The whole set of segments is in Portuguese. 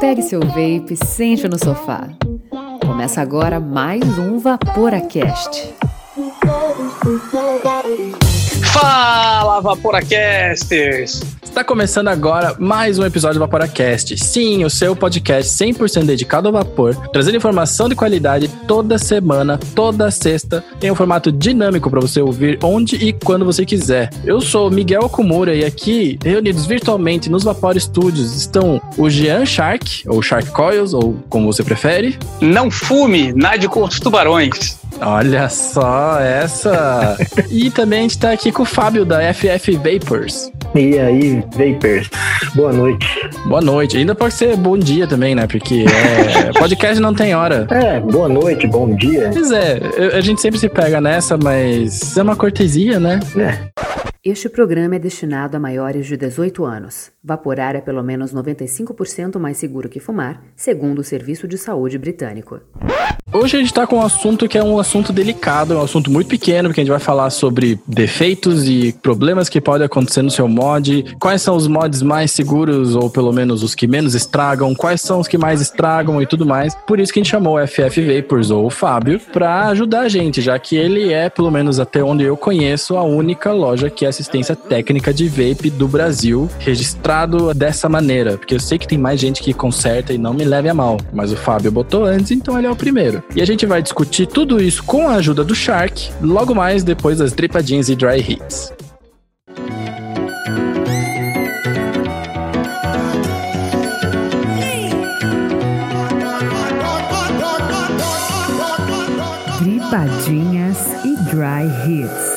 Pegue seu vape, sente no sofá. Começa agora mais um Vaporacast. Fala, Vaporacasters! Está começando agora mais um episódio do Vaporacast. Sim, o seu podcast 100% dedicado ao vapor, trazendo informação de qualidade toda semana, toda sexta, em um formato dinâmico para você ouvir onde e quando você quiser. Eu sou Miguel Okumura e aqui, reunidos virtualmente nos Vapor Studios, estão o Jean Shark, ou Shark Coils, ou como você prefere. Não fume, nade com os tubarões. Olha só essa! e também a gente tá aqui com o Fábio da FF Vapors. E aí, Vapers, boa noite. Boa noite. Ainda pode ser bom dia também, né? Porque é, podcast não tem hora. É, boa noite, bom dia. Pois é, a gente sempre se pega nessa, mas é uma cortesia, né? É. Este programa é destinado a maiores de 18 anos. Vaporar é pelo menos 95% mais seguro que fumar, segundo o Serviço de Saúde Britânico. Hoje a gente tá com um assunto que é um assunto delicado, um assunto muito pequeno, porque a gente vai falar sobre defeitos e problemas que podem acontecer no seu mod, quais são os mods mais seguros, ou pelo menos os que menos estragam, quais são os que mais estragam e tudo mais. Por isso que a gente chamou o FF Vapors, ou o Fábio, para ajudar a gente, já que ele é, pelo menos até onde eu conheço, a única loja que é assistência técnica de vape do Brasil, registrado dessa maneira, porque eu sei que tem mais gente que conserta e não me leve a mal, mas o Fábio botou antes, então ele é o primeiro. E a gente vai discutir tudo isso com a ajuda do Shark, logo mais depois das dripadinhas e dry hits. Dripadinhas e Dry Hits.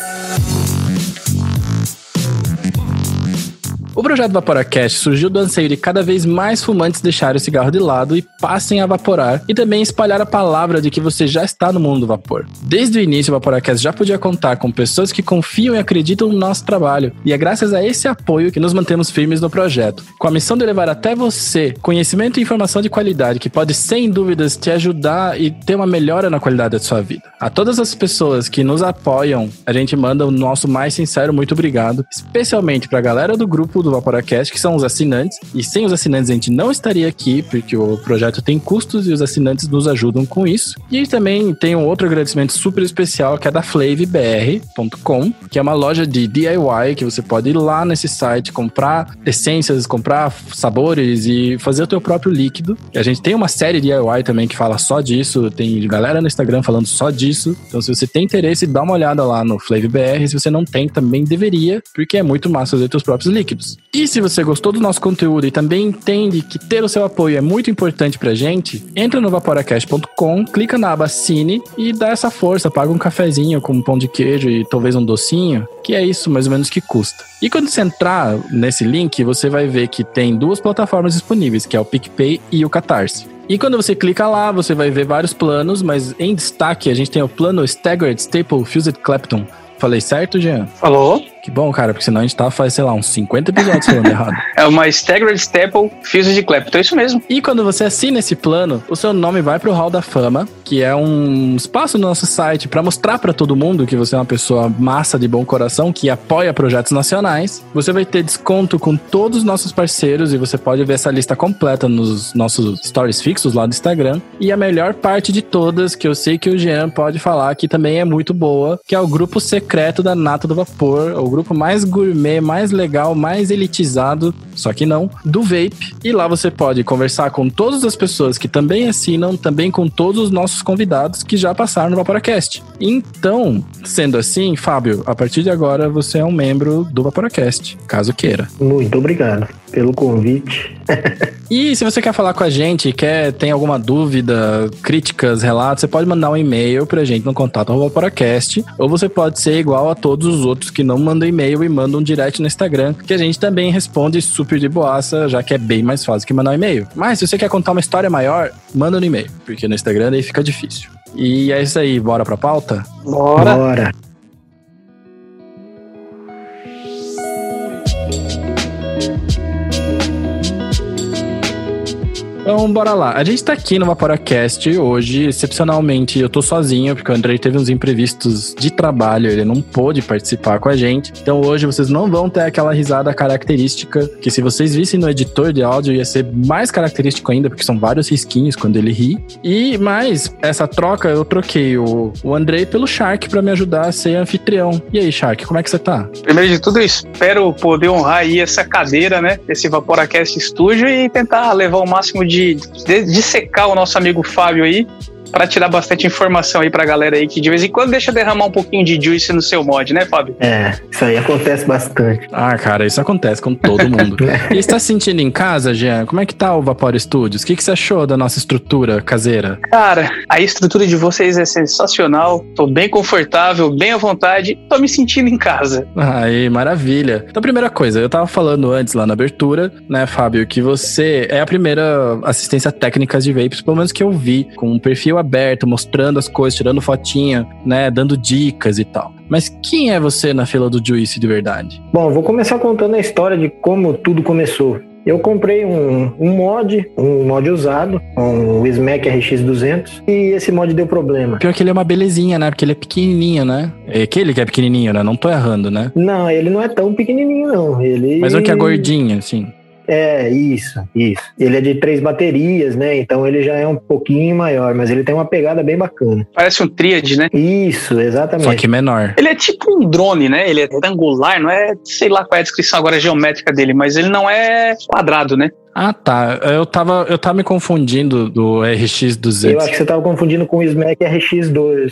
O projeto Vaporacast surgiu do anseio de cada vez mais fumantes deixarem o cigarro de lado e passem a vaporar, e também espalhar a palavra de que você já está no mundo do vapor. Desde o início, o Vaporacast já podia contar com pessoas que confiam e acreditam no nosso trabalho, e é graças a esse apoio que nos mantemos firmes no projeto, com a missão de levar até você conhecimento e informação de qualidade que pode, sem dúvidas, te ajudar e ter uma melhora na qualidade da sua vida. A todas as pessoas que nos apoiam, a gente manda o nosso mais sincero muito obrigado, especialmente para a galera do grupo do Vaporacast, que são os assinantes. E sem os assinantes a gente não estaria aqui, porque o projeto tem custos e os assinantes nos ajudam com isso. E também tem um outro agradecimento super especial, que é da flavbr.com, que é uma loja de DIY, que você pode ir lá nesse site, comprar essências, comprar sabores e fazer o teu próprio líquido. E a gente tem uma série DIY também que fala só disso, tem galera no Instagram falando só disso. Então se você tem interesse, dá uma olhada lá no flavbr. Se você não tem, também deveria, porque é muito massa fazer teus próprios líquidos. E se você gostou do nosso conteúdo e também entende que ter o seu apoio é muito importante pra gente, entra no vaporacast.com, clica na aba Cine e dá essa força, paga um cafezinho com um pão de queijo e talvez um docinho, que é isso mais ou menos que custa. E quando você entrar nesse link, você vai ver que tem duas plataformas disponíveis, que é o PicPay e o Catarse. E quando você clica lá, você vai ver vários planos, mas em destaque a gente tem o plano Staggered Staple Fused Clapton. Falei certo, Jean? Falou? Que bom, cara, porque senão a gente tá faz, sei lá, uns 50 episódios falando errado. É uma Staggered Staple Fused de Clapton, é isso mesmo. E quando você assina esse plano, o seu nome vai pro Hall da Fama, que é um espaço no nosso site para mostrar para todo mundo que você é uma pessoa massa de bom coração que apoia projetos nacionais. Você vai ter desconto com todos os nossos parceiros e você pode ver essa lista completa nos nossos stories fixos lá do Instagram. E a melhor parte de todas, que eu sei que o Jean pode falar que também é muito boa, que é o grupo secreto da Nata do Vapor, o grupo mais gourmet, mais legal, mais elitizado, só que não, do Vape. E lá você pode conversar com todas as pessoas que também assinam, também com todos os nossos convidados que já passaram no Vaporacast. Então, sendo assim, Fábio, a partir de agora você é um membro do Vaporacast, caso queira. Muito obrigado pelo convite. E se você quer falar com a gente, quer tem alguma dúvida, críticas, relatos, você pode mandar um e-mail pra gente no contato Vaporacast, ou você pode ser igual a todos os outros que não mandam e-mail e mandam um direct no Instagram, que a gente também responde super de boaça, já que é bem mais fácil que mandar um e-mail. Mas se você quer contar uma história maior, manda no e-mail, porque no Instagram aí fica difícil. E é isso aí, bora pra pauta? Bora. Bora. Então, bora lá. A gente tá aqui no Vaporacast hoje, excepcionalmente, eu tô sozinho, porque o Andrei teve uns imprevistos de trabalho, ele não pôde participar com a gente. Então, hoje vocês não vão ter aquela risada característica, que se vocês vissem no editor de áudio, ia ser mais característico ainda, porque são vários risquinhos quando ele ri. E mais, essa troca, eu troquei o, o Andrei pelo Shark para me ajudar a ser anfitrião. E aí, Shark, como é que você tá? Primeiro de tudo, eu espero poder honrar aí essa cadeira, né? Esse Vaporacast Studio e tentar levar o máximo de, de, de secar o nosso amigo Fábio aí para tirar bastante informação aí pra galera aí que de vez em quando deixa derramar um pouquinho de juice no seu mod, né, Fábio? É, isso aí acontece bastante. Ah, cara, isso acontece com todo mundo. e está se sentindo em casa, Jean? Como é que tá o Vapor Studios? O que, que você achou da nossa estrutura caseira? Cara, a estrutura de vocês é sensacional. Tô bem confortável, bem à vontade. Tô me sentindo em casa. Aí, maravilha. Então, primeira coisa, eu tava falando antes lá na abertura, né, Fábio, que você é a primeira assistência técnica de vapes, pelo menos que eu vi, com um perfil aberto, mostrando as coisas, tirando fotinha, né, dando dicas e tal. Mas quem é você na fila do Juice de verdade? Bom, vou começar contando a história de como tudo começou. Eu comprei um, um mod, um mod usado, um Smack RX200, e esse mod deu problema. Pior que ele é uma belezinha, né? Porque ele é pequenininho, né? É aquele que é pequenininho, né? Não tô errando, né? Não, ele não é tão pequenininho, não. Ele... Mas um que é gordinho, assim. É, isso, isso. Ele é de três baterias, né? Então ele já é um pouquinho maior, mas ele tem uma pegada bem bacana. Parece um tríade, né? Isso, exatamente. Só que menor. Ele é tipo um drone, né? Ele é retangular, não é, sei lá qual é a descrição agora geométrica dele, mas ele não é quadrado, né? Ah, tá. Eu tava, eu tava me confundindo do RX200. Eu acho que você tava confundindo com o Smack RX2.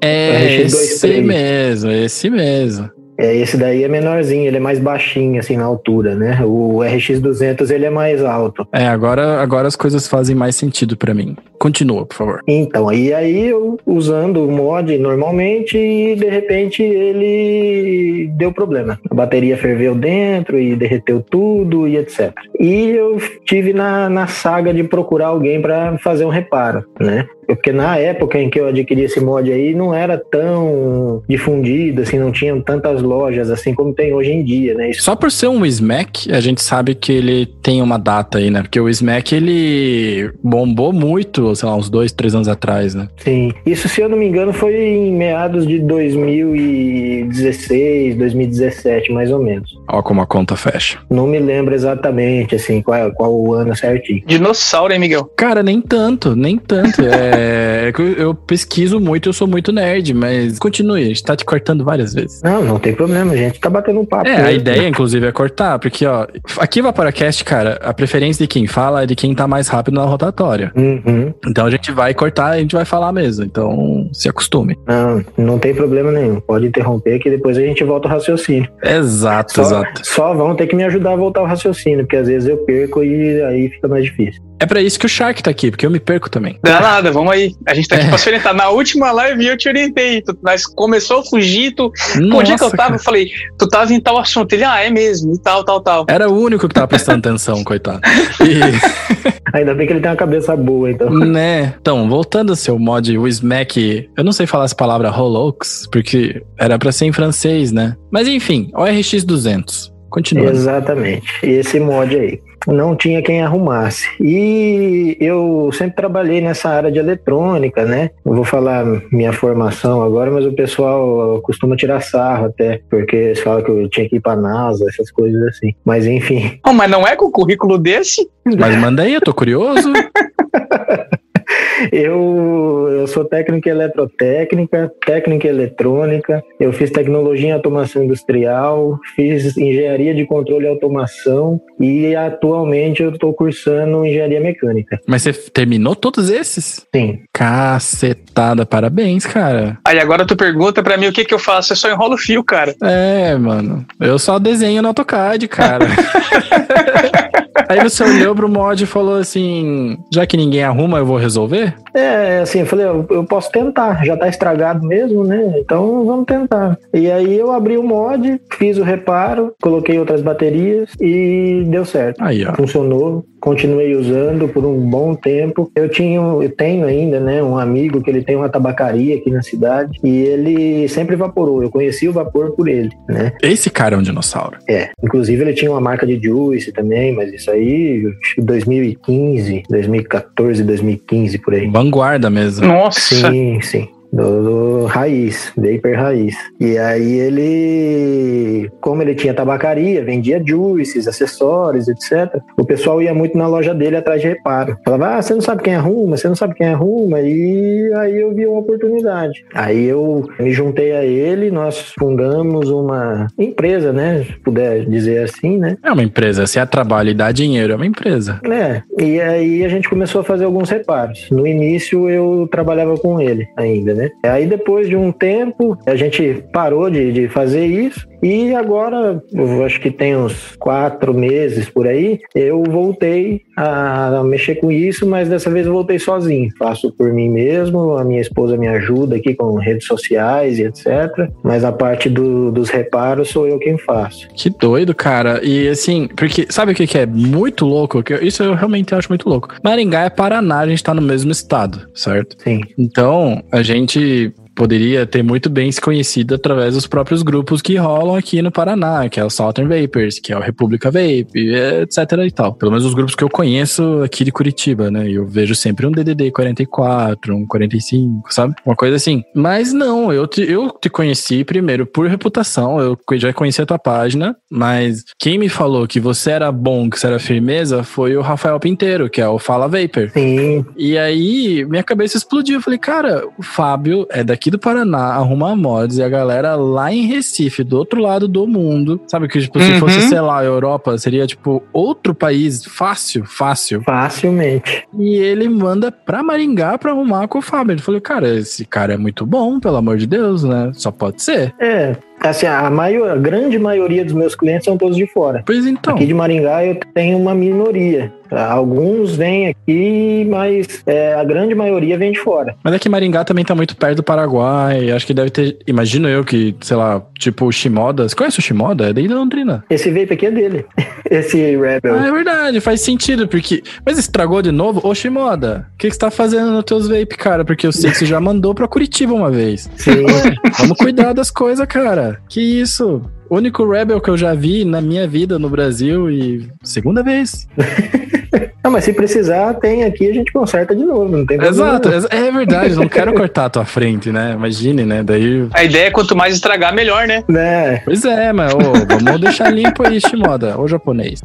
É, RX2 esse mesmo, esse mesmo. É, esse daí é menorzinho, ele é mais baixinho, assim, na altura, né? O RX200, ele é mais alto. É, agora, agora as coisas fazem mais sentido pra mim. Continua, por favor. Então, e aí eu usando o mod normalmente e de repente ele deu problema. A bateria ferveu dentro e derreteu tudo e etc. E eu tive na, na saga de procurar alguém para fazer um reparo, né? Porque na época em que eu adquiri esse mod aí não era tão difundido, assim, não tinham tantas lojas assim como tem hoje em dia, né? Isso Só por ser um Smack, a gente sabe que ele tem uma data aí, né? Porque o Smack, ele bombou muito, sei lá, uns dois, três anos atrás, né? Sim. Isso, se eu não me engano, foi em meados de 2016, 2017, mais ou menos. Ó como a conta fecha. Não me lembro exatamente, assim, qual, qual o ano certinho. Dinossauro, hein, Miguel? Cara, nem tanto, nem tanto. É, é que eu, eu pesquiso muito, eu sou muito nerd, mas continue, a gente tá te cortando várias vezes. Não, não tem problema, a gente tá batendo um papo. É, a ideia, inclusive, é cortar, porque, ó, aqui Vaporacast, cara, a preferência de quem fala é de quem tá mais rápido na rotatória. Uhum. Então a gente vai cortar e a gente vai falar mesmo. Então se acostume. Não, não tem problema nenhum. Pode interromper que depois a gente volta ao raciocínio. Exato, Só, exato. só vão ter que me ajudar a voltar ao raciocínio, porque às vezes eu perco e aí fica mais difícil. É pra isso que o Shark tá aqui, porque eu me perco também. Não dá nada, vamos aí. A gente tá aqui É. pra se orientar. Na última live eu te orientei. Tu, nós começou a fugir, tu. Onde é que eu tava? cara. Eu falei, tu tava em tal assunto. Ele, ah, é mesmo, e tal, tal, tal. Era o único que tava prestando atenção, coitado. E, Ainda bem que ele tem uma cabeça boa, então. né? Então, voltando ao seu mod, o Smack, eu não sei falar essa palavra Holux, porque era pra ser em francês, né? Mas enfim, o RX200. Continua. Exatamente. Esse mod aí. Não tinha quem arrumasse. E eu sempre trabalhei nessa área de eletrônica, né? Eu vou falar minha formação agora, mas o pessoal costuma tirar sarro até, porque eles falam que eu tinha que ir pra NASA, essas coisas assim. Mas enfim, Oh, mas não é com o currículo desse? Mas manda aí, eu tô curioso. eu, eu sou técnico em eletrotécnica, técnica em eletrônica, eu fiz tecnologia em automação industrial, fiz engenharia de controle e automação e atualmente eu estou cursando engenharia mecânica. Mas você terminou todos esses? Sim. Cacetada, parabéns, cara. Aí agora tu pergunta pra mim o que que eu faço. Eu só enrolo o fio, cara. É, mano. Eu só desenho no AutoCAD, cara. Aí você olhou pro mod e falou assim: já que ninguém arruma, eu vou resolver? É, assim, eu falei, eu, eu posso tentar, já tá estragado mesmo, né? Então vamos tentar. E aí eu abri o mod, fiz o reparo, coloquei outras baterias e deu certo. Aí, ó. Funcionou continuei usando por um bom tempo. Eu tinha, eu tenho ainda, né, um amigo que ele tem uma tabacaria aqui na cidade e ele sempre evaporou. Eu conheci o vapor por ele, né? Esse cara é um dinossauro. É. Inclusive ele tinha uma marca de juice também, mas isso aí, acho que 2015, 2014, 2015 por aí. Vanguarda mesmo. Nossa! Sim, sim. Do, do, raiz, vapor raiz. E aí ele, como ele tinha tabacaria, vendia juices, acessórios, etc. O pessoal ia muito na loja dele atrás de reparo. Falava, ah, você não sabe quem arruma, você não sabe quem arruma. E aí eu vi uma oportunidade. Aí eu me juntei a ele, nós fundamos uma empresa, né? Se puder dizer assim, né? É uma empresa, se é trabalho e dá dinheiro, é uma empresa. É, e aí a gente começou a fazer alguns reparos. No início eu trabalhava com ele ainda, né? Aí depois de um tempo, a gente parou de, de fazer isso e agora, eu acho que tem uns quatro meses por aí, eu voltei a mexer com isso, mas dessa vez eu voltei sozinho. Faço por mim mesmo, a minha esposa me ajuda aqui com redes sociais e etc. Mas a parte do, dos reparos sou eu quem faço. Que doido, cara. E assim, porque sabe o que, que é muito louco? Isso eu realmente acho muito louco. Maringá é Paraná, a gente tá no mesmo estado, certo? Sim. Então, a gente poderia ter muito bem se conhecido através dos próprios grupos que rolam aqui no Paraná, que é o Southern Vapors, que é o República Vape, etc e tal. Pelo menos os grupos que eu conheço aqui de Curitiba, né? Eu vejo sempre um DDD 44, um 45, sabe? Uma coisa assim. Mas não, eu te, eu te conheci primeiro por reputação, eu já conheci a tua página, mas quem me falou que você era bom, que você era firmeza, foi o Rafael Pinteiro, que é o Fala Vapor. Sim. E aí, minha cabeça explodiu. Eu falei, cara, o Fábio é daqui aqui do Paraná arrumar mods e a galera lá em Recife, do outro lado do mundo, sabe que tipo, se Uhum. fosse, sei lá, Europa, seria tipo outro país, fácil, fácil. Facilmente. E ele manda pra Maringá pra arrumar com o Fábio. Eu falei, cara, esse cara é muito bom, pelo amor de Deus, né? Só pode ser. É, assim, a, maior, a grande maioria dos meus clientes são todos de fora. Pois então. Aqui de Maringá eu tenho uma minoria. Tá? Alguns vêm aqui, mas é, a grande maioria vem de fora. Mas é que Maringá também tá muito perto do Paraguai. Acho que deve ter. Imagino eu que, sei lá, tipo o Shimoda. Você conhece o Shimoda? É daí da Londrina. Esse vape aqui é dele. Esse Rebel. Ah, é verdade, faz sentido, porque. Mas estragou de novo? Ô, Shimoda, o que, que você tá fazendo nos teus vape, cara? Porque eu sei que você já mandou pra Curitiba uma vez. Sim. Vamos cuidar das coisas, cara. Que isso? O único Rebel que eu já vi na minha vida no Brasil e segunda vez. Não, mas se precisar, tem aqui, a gente conserta de novo, não tem problema. Exato, ex- é verdade, não quero cortar a tua frente, né? Imagine, né? Daí. A ideia é quanto mais estragar, melhor, né? Né? Pois é, mas ô, vamos deixar limpo aí, Shimoda, o japonês.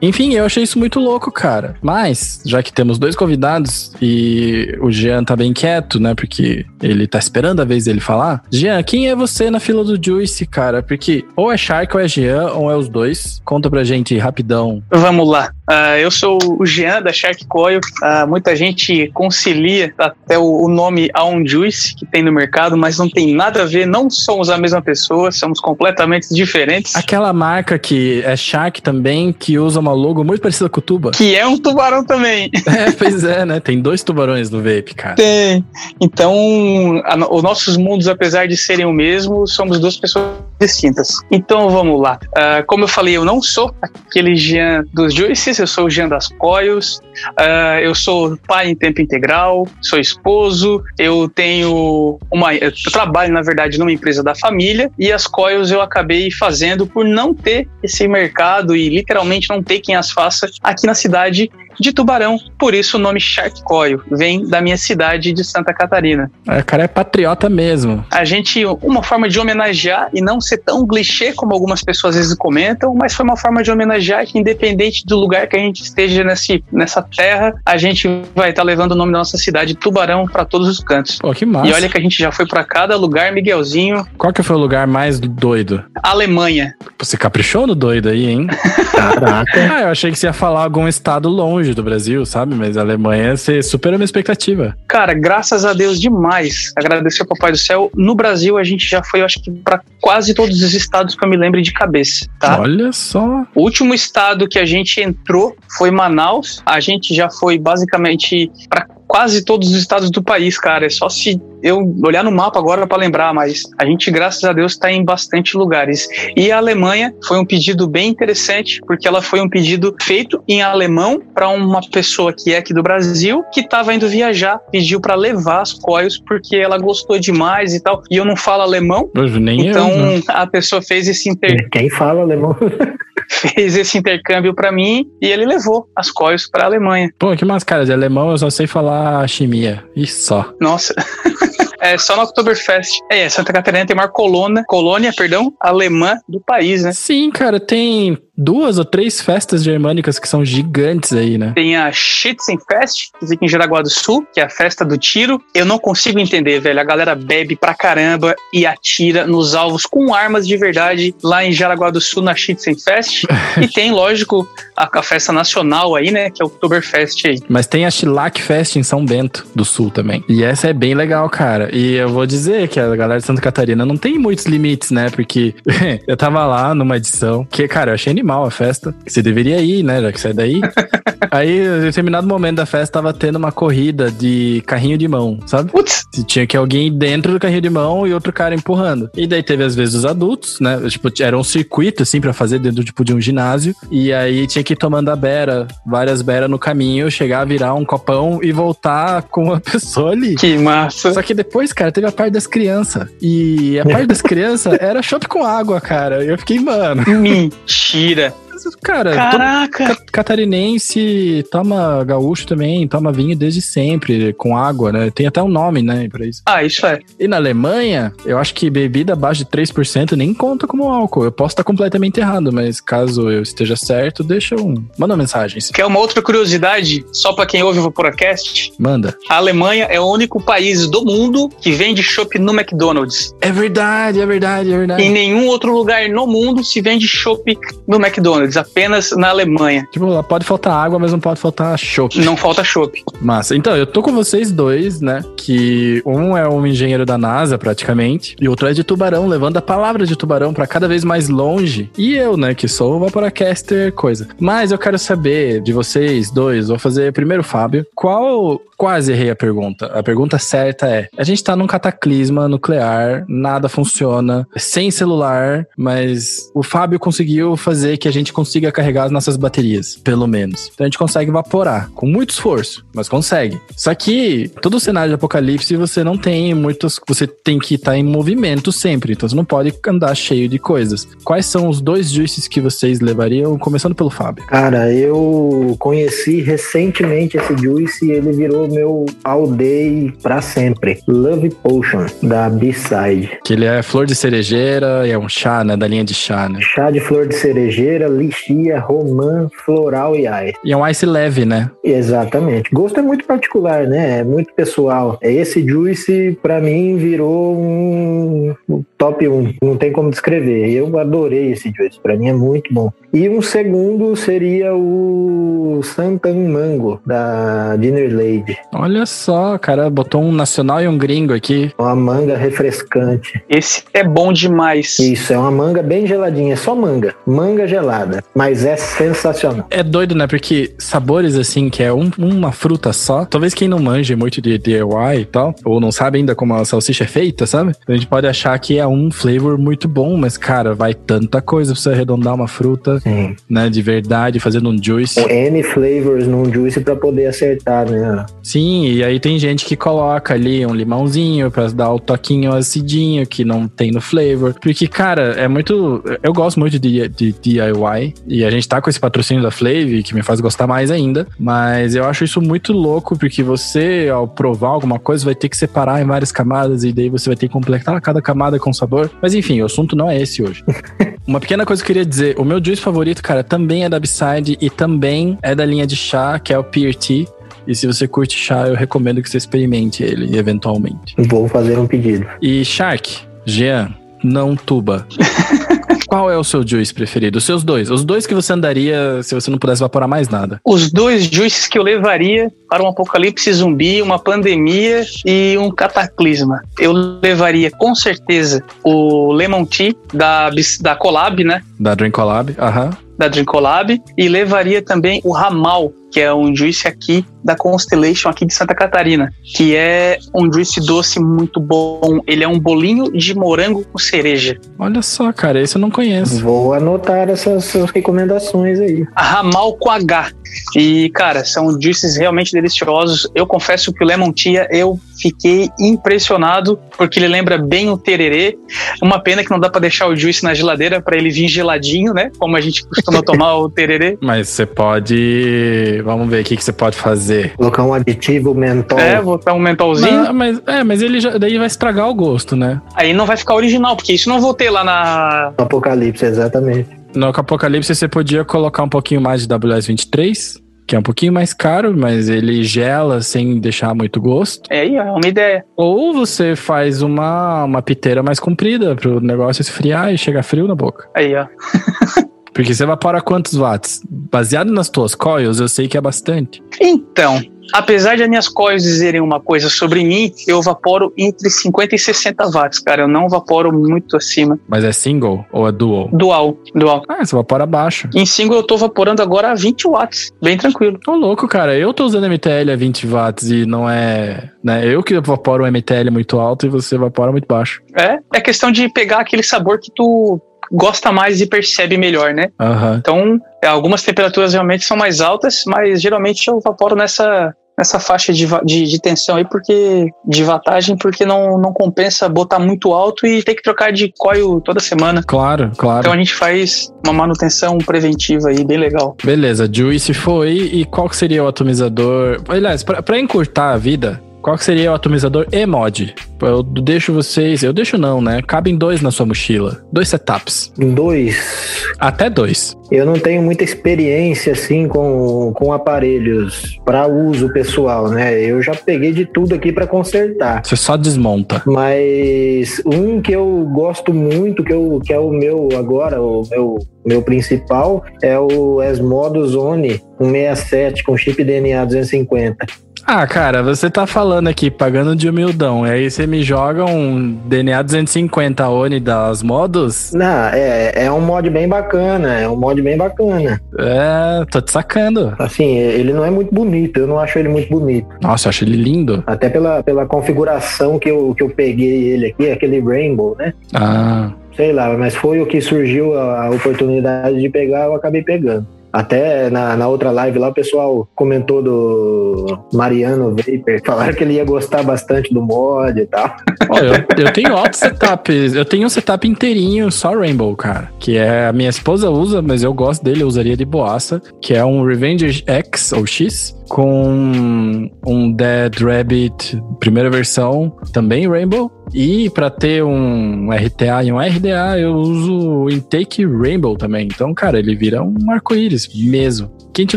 Enfim, eu achei isso muito louco, cara. Mas, já que temos dois convidados e o Jean tá bem quieto, né? Porque ele tá esperando a vez dele falar. Jean, quem é você na fila do Juice, cara? Porque ou é Shark ou é Jean, ou é os dois. Conta pra gente rapidão. Vamos lá. Ah, eu sou o Jean da Shark Coil. Ah, muita gente concilia até o, o nome a um Juice que tem no mercado, mas não tem nada a ver. Não somos a mesma pessoa, somos completamente diferentes. Aquela marca que é Shark também, que usa uma logo muito parecida com o Tuba. Que é um tubarão também. É, pois é, né? Tem dois tubarões no vape, cara. Tem. Então, a os nossos mundos, apesar de serem o mesmo, somos duas pessoas distintas. Então, vamos lá. Ah, como eu falei, eu não sou aquele Jean dos Juices, eu sou o Jean das Coils. Ah, eu sou pai em tempo integral, sou esposo, eu tenho uma. Eu trabalho, na verdade, numa empresa da família e as coils eu acabei fazendo por não ter esse mercado e literalmente não ter quem as faça aqui na cidade de Tubarão. Por isso o nome Shark Coil vem da minha cidade de Santa Catarina. É, O cara é patriota mesmo. A gente, uma forma de homenagear e não ser tão clichê como algumas pessoas às vezes comentam, mas foi uma forma de homenagear que independente do lugar que a gente esteja nesse, nessa terra, a gente vai estar levando o nome da nossa cidade, Tubarão, para todos os cantos. Pô, que massa. E olha que a gente já foi para cada lugar, Miguelzinho, Qual que foi o lugar mais doido? Alemanha. Você caprichou no doido aí, hein? Caraca. ah, eu achei que você ia falar algum estado longe do Brasil, sabe? Mas a Alemanha, você superou a minha expectativa. Cara, graças a Deus demais. Agradecer ao Papai do Céu. No Brasil, a gente já foi, eu acho que, para quase todos os estados que eu me lembro de cabeça, tá? Olha só. O último estado que a gente entrou foi Manaus. A gente já foi basicamente para quase todos os estados do país, cara. É só se eu olhar no mapa agora para lembrar, mas a gente, graças a Deus, está em bastante lugares. E a Alemanha foi um pedido bem interessante, porque ela foi um pedido feito em alemão para uma pessoa que é aqui do Brasil, que estava indo viajar, pediu para levar as coils porque ela gostou demais e tal. E eu não falo alemão, nem então eu, né? a pessoa fez esse inter... Quem fala alemão? fez esse intercâmbio para mim e ele levou as coils para a Alemanha. Pô, que mais, cara, de alemão eu só sei falar chimia. E só. Nossa. É só no Oktoberfest. É, Santa Catarina tem uma colônia, colônia, perdão, alemã do país, né? Sim, cara, tem duas ou três festas germânicas que são gigantes aí, né? Tem a Schützenfest, que fica em Jaraguá do Sul, que é a festa do tiro. Eu não consigo entender, velho. A galera bebe pra caramba e atira nos alvos com armas de verdade lá em Jaraguá do Sul, na Schützenfest. e tem, lógico, a, a, festa nacional aí, né? Que é o Oktoberfest aí. Mas tem a Chilac Fest em São Bento do Sul também. E essa é bem legal, cara. E eu vou dizer que a galera de Santa Catarina não tem muitos limites, né? Porque eu tava lá numa edição que, cara, eu achei animal a festa. Você deveria ir, né? Já que você é daí. Aí, em determinado momento da festa, tava tendo uma corrida de carrinho de mão, sabe? Putz! Tinha que alguém dentro do carrinho de mão e outro cara empurrando. E daí teve às vezes os adultos, né? Tipo, era um circuito, assim, para fazer dentro tipo, de um ginásio. E aí tinha que ir tomando a beira, várias beras no caminho, chegar a virar um copão e voltar com a pessoa ali. Que massa! Só que depois, cara, teve a parte das crianças. E a parte das crianças era chopp com água, cara. E eu fiquei, mano. Mentira! 이래 cara, Caraca. catarinense toma gaúcho também, toma vinho desde sempre, com água, né? Tem até um nome, né, pra isso. Ah, isso é. E na Alemanha, eu acho que bebida abaixo de 3% nem conta como álcool. Eu posso estar completamente errado, mas caso eu esteja certo, deixa um. Manda uma mensagem. Quer uma outra curiosidade, só pra quem ouve o Vaporacast? Manda. A Alemanha é o único país do mundo que vende chopp no McDonald's. É verdade, é verdade, é verdade. Em nenhum outro lugar no mundo se vende chopp no McDonald's, apenas na Alemanha. Tipo, lá pode faltar água, mas não pode faltar chopp. Não falta chopp. Massa. Então, eu tô com vocês dois, né? Que um é um engenheiro da NASA, praticamente, e outro é de tubarão, levando a palavra de tubarão para cada vez mais longe. E eu, né, que sou o Vaporacaster, coisa. Mas eu quero saber de vocês dois, vou fazer primeiro, Fábio, qual quase errei a pergunta. A pergunta certa é: a gente tá num cataclisma nuclear, nada funciona, sem celular, mas o Fábio conseguiu fazer que a gente consiga carregar as nossas baterias, pelo menos. Então a gente consegue evaporar, com muito esforço, mas consegue. Só que todo o cenário de apocalipse você não tem muitos. Você tem que estar tá em movimento sempre, então você não pode andar cheio de coisas. Quais são os dois juices que vocês levariam, começando pelo Fábio? Cara, eu conheci recentemente esse juice e ele virou meu all day pra sempre. Love Potion, da B-Side. Que ele é flor de cerejeira e é um chá, né? Da linha de chá, né? Chá de flor de cerejeira, lixia, romã, floral e ice. E é um ice leve, né? Exatamente. Gosto é muito particular, né? É muito pessoal. Esse juice, pra mim, virou um top 1. Não tem como descrever. Eu adorei esse juice. Pra mim é muito bom. E um segundo seria o Santan Mango, da Dinner Lady. Olha só, cara, botou um nacional e um gringo aqui. Uma manga refrescante. Esse é bom demais. Isso, é uma manga bem geladinha, é só manga. Manga gelada, mas é sensacional. É doido, né? Porque sabores assim, que é um, uma fruta só, talvez quem não manje muito de DIY e tal, ou não sabe ainda como a salsicha é feita, sabe? A gente pode achar que é um flavor muito bom, mas cara, vai tanta coisa pra você arredondar uma fruta, Sim. né? De verdade, fazendo um juice. N flavors num juice pra poder acertar, né? Sim, e aí tem gente que coloca ali um limãozinho pra dar o toquinho acidinho que não tem no flavor. Porque, cara, é muito. Eu gosto muito de, de DIY e a gente tá com esse patrocínio da Flav que me faz gostar mais ainda. Mas eu acho isso muito louco porque você, ao provar alguma coisa, vai ter que separar em várias camadas e daí você vai ter que completar cada camada com sabor. Mas enfim, o assunto não é esse hoje. Uma pequena coisa que eu queria dizer: o meu juice favorito, cara, também é da Upside e também é da linha de chá, que é o Peer Tea. E se você curte chá, eu recomendo que você experimente ele, eventualmente. Vou fazer um pedido. E Shark, Jean, não tuba. Qual é o seu juice preferido? Os seus dois. Os dois que você andaria se você não pudesse evaporar mais nada. Os dois juices que eu levaria para um apocalipse zumbi, uma pandemia e um cataclisma. Eu levaria com certeza o Lemon Tea da, da Collab, né? Da Drink Collab, aham. Da Drink Collab. E levaria também o Ramal, que é um juice aqui da Constellation aqui de Santa Catarina, que é um juice doce muito bom. Ele é um bolinho de morango com cereja. Olha só, cara, esse eu não conheço. Vou anotar essas recomendações aí. A Ramal com H. E, cara, são juices realmente deliciosos. Eu confesso que o Lemon Tia eu fiquei impressionado porque ele lembra bem o tererê. Uma pena que não dá para deixar o juice na geladeira para ele vir geladinho, né? Como a gente costuma tomar o tererê. Mas você pode. Vamos ver o que, que você pode fazer. Colocar um aditivo mentol. É, botar um mentolzinho. Não, mas, é, mas ele já, daí vai estragar o gosto, né? Aí não vai ficar original, porque isso não vou ter lá na. Apocalipse, exatamente. No Apocalipse você podia colocar um pouquinho mais de WS23, que é um pouquinho mais caro, mas ele gela sem deixar muito gosto. É aí, ó, é uma ideia. Ou você faz uma, uma piteira mais comprida pro negócio esfriar e chegar frio na boca. Aí, ó. Porque você evapora quantos watts? Baseado nas tuas coils, eu sei que é bastante. Então, apesar de as minhas coils dizerem uma coisa sobre mim, eu evaporo entre 50 e 60 watts, cara. Eu não evaporo muito acima. Mas é single ou é dual? Dual, dual. Ah, você evapora baixo. Em single eu tô evaporando agora a 20 watts, bem tranquilo. Tô louco, cara. Eu tô usando MTL a 20 watts e não é. Né? Eu que evaporo um MTL muito alto e você evapora muito baixo. É, é questão de pegar aquele sabor que tu gosta mais e percebe melhor, né? Aham. Então, é, algumas temperaturas realmente são mais altas, mas geralmente eu evaporo nessa, nessa faixa de, de, de tensão aí, porque de watagem, porque não, não compensa botar muito alto e ter que trocar de coil toda semana. Claro, claro. Então a gente faz uma manutenção preventiva aí, bem legal. Beleza, Juice foi. E qual seria o atomizador? Aliás, pra encurtar a vida, qual que seria o atomizador e mod? Eu deixo vocês. Eu deixo não, né? Cabem dois na sua mochila. Dois setups. Dois. Até dois. Eu não tenho muita experiência assim com, com aparelhos para uso pessoal, né? Eu já peguei de tudo aqui para consertar. Você só desmonta. Mas um que eu gosto muito, que, eu, que é o meu agora, o meu, meu principal, é o S-Modo Zone 167 com chip DNA 250. Ah, cara, você tá falando aqui, pagando de humildão. E aí você me joga um DNA 250 Oni das modos? Não, é, é um mod bem bacana, é um mod bem bacana. É, tô te sacando. Assim, ele não é muito bonito, eu não acho ele muito bonito. Nossa, eu acho ele lindo. Até pela, pela configuração que eu, que eu peguei ele aqui, aquele Rainbow, né? Ah, Sei lá, mas foi o que surgiu a, a oportunidade de pegar, eu acabei pegando. Até na, na outra live lá, o pessoal comentou do Mariano Vapor, falaram que ele ia gostar bastante do mod e tal. Ó, eu, eu tenho altos setups. Eu tenho um setup inteirinho só Rainbow, cara. Que é a minha esposa usa, mas eu gosto dele, eu usaria de boaça. Que é um Revenge X ou X com um Dead Rabbit primeira versão, também Rainbow. E pra ter um RTA e um RDA, eu uso o Intake Rainbow também. Então, cara, ele vira um arco-íris mesmo. Que a gente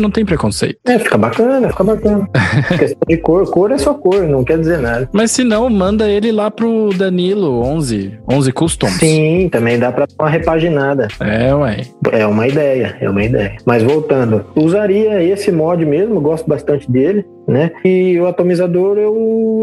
não tem preconceito. É, fica bacana, fica bacana. questão de cor, cor é só cor, não quer dizer nada. Mas se não, manda ele lá pro Danilo 11, 11 Customs. Sim, também dá pra dar uma repaginada. É, ué. É uma ideia, é uma ideia. Mas voltando, usaria esse mod mesmo, gosto bastante dele, né? E o atomizador eu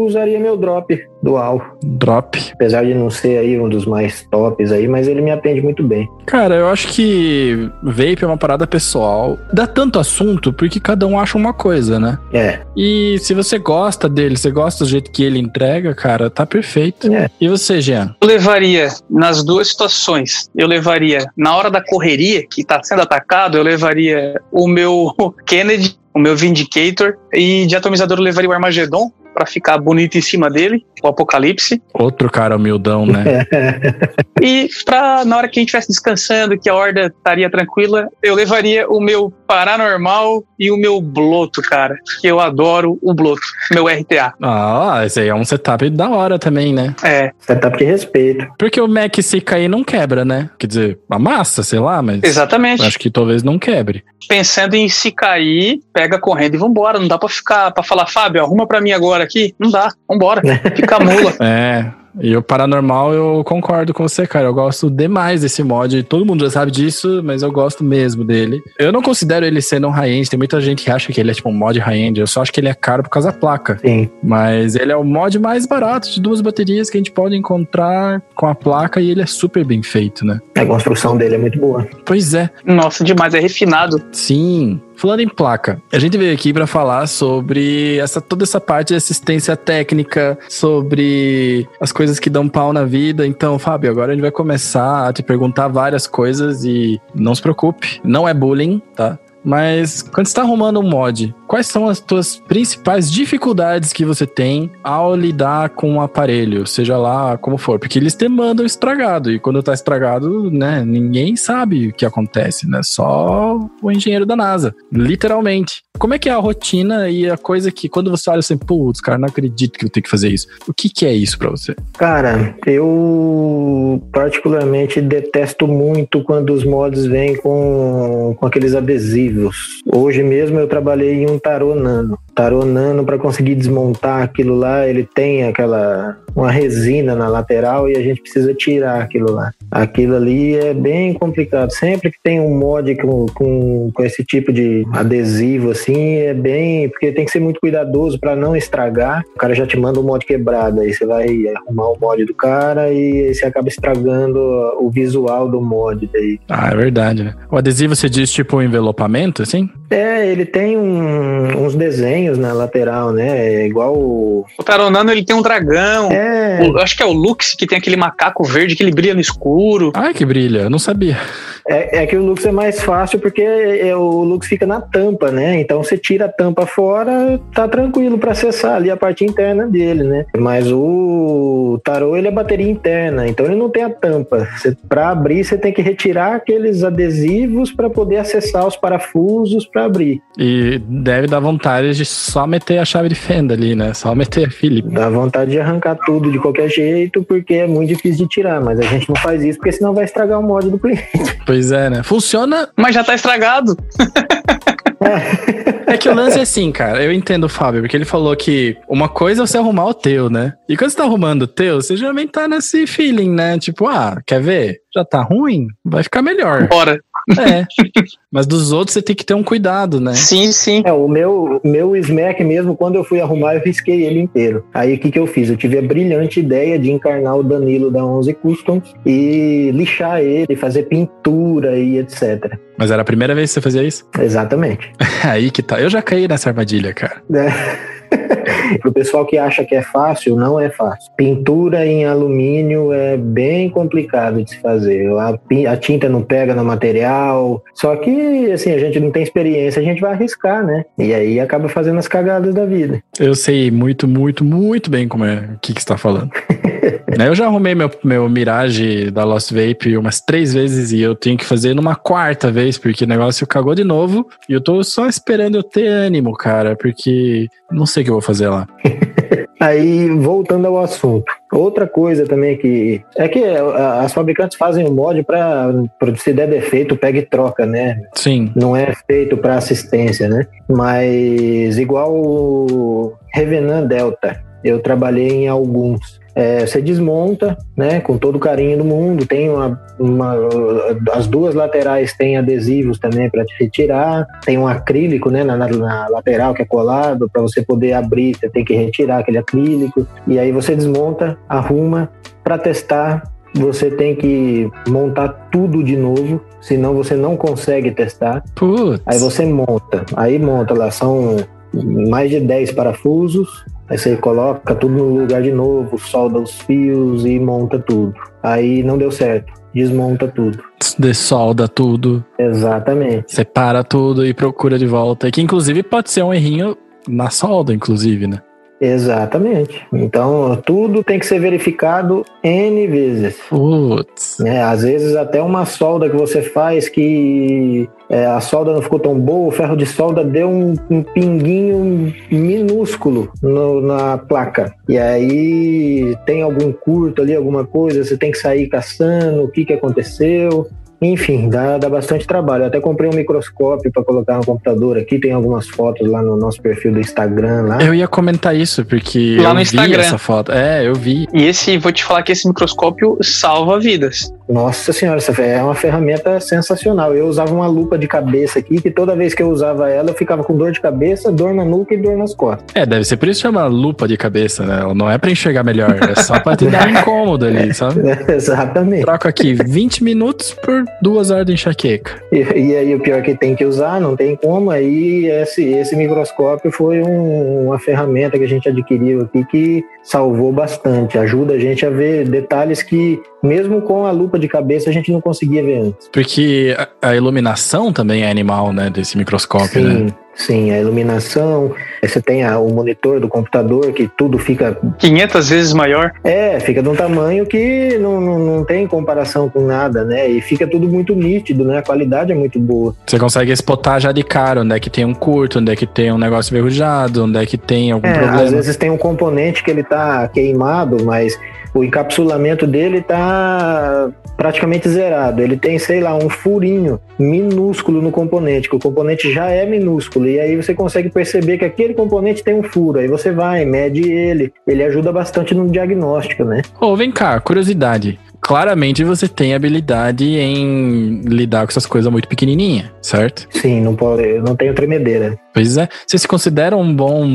usaria meu drop dual. Drop. Apesar de não ser aí um dos mais tops aí, mas ele me atende muito bem. Cara, eu acho que vape é uma parada pessoal. Dá tanto assunto porque cada um acha uma coisa, né? É, E se você gosta dele, você gosta do jeito que ele entrega, cara, tá perfeito. É. E você, Jean? Eu levaria nas duas situações. Eu levaria na hora da correria, que tá sendo atacado, eu levaria o meu Kennedy, o meu Vindicator, e de atomizador eu levaria o Armagedon pra ficar bonito em cima dele, o Apocalipse. Outro cara humildão, né? E pra, na hora que a gente estivesse descansando, que a horda estaria tranquila, eu levaria o meu Paranormal e o meu Bloto, cara. Que eu adoro o Bloto, meu RTA. ah, esse aí é um setup da hora também, né? É, setup de respeito. Porque o Mac se cair não quebra, né? Quer dizer, amassa, sei lá, mas exatamente. acho que talvez não quebre. Pensando em se cair, pega correndo e vambora. Não dá pra ficar, pra falar, Fábio, arruma pra mim agora aqui. Não dá, vambora. Fica mula. É. E o Paranormal, eu concordo com você, cara. Eu gosto demais desse mod. Todo mundo já sabe disso, mas eu gosto mesmo dele. Eu não considero ele sendo um high-end. Tem muita gente que acha que ele é tipo um mod high-end. Eu só acho que ele é caro por causa da placa. Sim. Mas ele é o mod mais barato de duas baterias que a gente pode encontrar com a placa e ele é super bem feito, né? A construção dele é muito boa. Pois é, Nossa, demais, é refinado. sim. Falando em placa, a gente veio aqui para falar sobre essa toda essa parte de assistência técnica, sobre as coisas que dão pau na vida. Então, Fábio, agora a gente vai começar a te perguntar várias coisas e não se preocupe, não é bullying, tá? Mas quando está arrumando um mod, quais são as tuas principais dificuldades que você tem ao lidar com o um aparelho, seja lá como for? Porque eles te mandam estragado e quando tá estragado, né, ninguém sabe o que acontece, né? Só o engenheiro da NASA, literalmente. Como é que é a rotina e a coisa que quando você olha assim, putz, cara, não acredito que eu tenho que fazer isso. O que que é isso para você? Cara, eu particularmente detesto muito quando os mods vêm com, com aqueles adesivos. Hoje mesmo eu trabalhei em um tarô nano. Tarô nano para conseguir desmontar aquilo lá, ele tem aquela uma resina na lateral e a gente precisa tirar aquilo lá. Aquilo ali é bem complicado. Sempre que tem um mod com, com, com esse tipo de adesivo assim, é bem. Porque tem que ser muito cuidadoso para não estragar. O cara já te manda um mod quebrado, aí você vai arrumar o mod do cara e você acaba estragando o visual do mod daí. Ah, é verdade, né? O adesivo você diz tipo um envelopamento, assim? É, ele tem um, uns desenhos na lateral, né? É igual o. O Taronano ele tem um dragão. É. O, acho que é o Lux que tem aquele macaco verde que ele brilha no escuro. Ai, que brilha, não sabia. É, é, que o Lux é mais fácil porque é, o Lux fica na tampa, né? Então você tira a tampa fora, tá tranquilo para acessar ali a parte interna dele, né? Mas o Tarô ele é bateria interna, então ele não tem a tampa. Para abrir você tem que retirar aqueles adesivos para poder acessar os parafusos para abrir. E deve dar vontade de só meter a chave de fenda ali, né? Só meter a Philip. Dá vontade de arrancar tudo de qualquer jeito porque é muito difícil de tirar, mas a gente não faz isso porque senão vai estragar o mod do cliente. Pois é, né? Funciona. Mas já tá estragado. É que o lance é assim, cara. Eu entendo o Fábio, porque ele falou que uma coisa é você arrumar o teu, né? E quando você tá arrumando o teu, você geralmente tá nesse feeling, né? Tipo, ah, quer ver? Já tá ruim? Vai ficar melhor. Bora. É. Mas dos outros você tem que ter um cuidado, né? Sim, sim. É, o meu, meu Smack mesmo, quando eu fui arrumar, eu risquei ele inteiro. Aí o que, que eu fiz? Eu tive a brilhante ideia de encarnar o Danilo da 11 Customs e lixar ele, fazer pintura e etc. Mas era a primeira vez que você fazia isso? Exatamente. Aí que tá. Eu já caí nessa armadilha, cara. É. Para o pessoal que acha que é fácil, não é fácil. Pintura em alumínio é bem complicado de se fazer. A, a, tinta não pega no material. Só que, assim, a gente não tem experiência, a gente vai arriscar, né? E aí acaba fazendo as cagadas da vida. Eu sei muito, muito, muito bem como é o que, que você está falando. Né, eu já arrumei meu, meu Mirage da Lost Vape umas três vezes e eu tenho que fazer numa quarta vez, porque o negócio cagou de novo. E eu tô só esperando eu ter ânimo, cara, porque não sei o que eu vou fazer lá. Aí, voltando ao assunto. Outra coisa também que. É que as fabricantes fazem o mod para se der defeito, pega e troca, né? Sim. Não é feito para assistência, né? Mas, igual o Revenant Delta, eu trabalhei em alguns. É, você desmonta, né, com todo o carinho do mundo. Tem uma, uma as duas laterais têm adesivos também para te retirar. Tem um acrílico, né, na, na lateral que é colado para você poder abrir. Você tem que retirar aquele acrílico e aí você desmonta, arruma para testar. Você tem que montar tudo de novo, senão você não consegue testar. Putz. Aí você monta, aí monta lá são mais de 10 parafusos Aí você coloca tudo no lugar de novo, solda os fios e monta tudo. Aí não deu certo, desmonta tudo. Dessolda tudo. Exatamente. Separa tudo e procura de volta. Que inclusive pode ser um errinho na solda, inclusive, né? Exatamente. Então, tudo tem que ser verificado N vezes. Putz. É, às vezes, até uma solda que você faz que é, a solda não ficou tão boa, o ferro de solda deu um, um pinguinho minúsculo no, na placa. E aí tem algum curto ali, alguma coisa, você tem que sair caçando o que, que aconteceu. Enfim, dá, dá bastante trabalho. Eu até comprei um microscópio para colocar no computador aqui. Tem algumas fotos lá no nosso perfil do Instagram. Lá. Eu ia comentar isso, porque lá eu no vi Instagram. essa foto. É, eu vi. E esse, vou te falar que esse microscópio salva vidas. Nossa senhora, essa é uma ferramenta sensacional. Eu usava uma lupa de cabeça aqui, que toda vez que eu usava ela, eu ficava com dor de cabeça, dor na nuca e dor nas costas. É, deve ser por isso que chama lupa de cabeça, né? Não é pra enxergar melhor, é só pra te dar um incômodo ali, sabe? É, exatamente. Troco aqui 20 minutos por duas horas de enxaqueca. E, e, aí o pior é que tem que usar, não tem como. Aí esse, esse microscópio foi um, uma ferramenta que a gente adquiriu aqui que salvou bastante, ajuda a gente a ver detalhes que mesmo com a lupa de cabeça a gente não conseguia ver antes. Porque a, a iluminação também é animal, né, desse microscópio, sim, né? Sim, a iluminação, você tem a, o monitor do computador que tudo fica 500 vezes maior. É, fica de um tamanho que não, não, não tem comparação com nada, né? E fica tudo muito nítido, né? A qualidade é muito boa. Você consegue spotar já de cara onde é que tem um curto, onde é que tem um negócio enferrujado, onde é que tem algum É, problema. às vezes tem um componente que ele tá queimado, mas o encapsulamento dele tá praticamente zerado. Ele tem, sei lá, um furinho minúsculo no componente, que o componente já é minúsculo. E aí você consegue perceber que aquele componente tem um furo. Aí você vai, mede ele. Ele ajuda bastante no diagnóstico, né? Ô, vem cá, curiosidade. Claramente você tem habilidade em lidar com essas coisas muito pequenininha, certo? Sim, não pode, eu não tenho tremedeira. Pois é. Você se considera um bom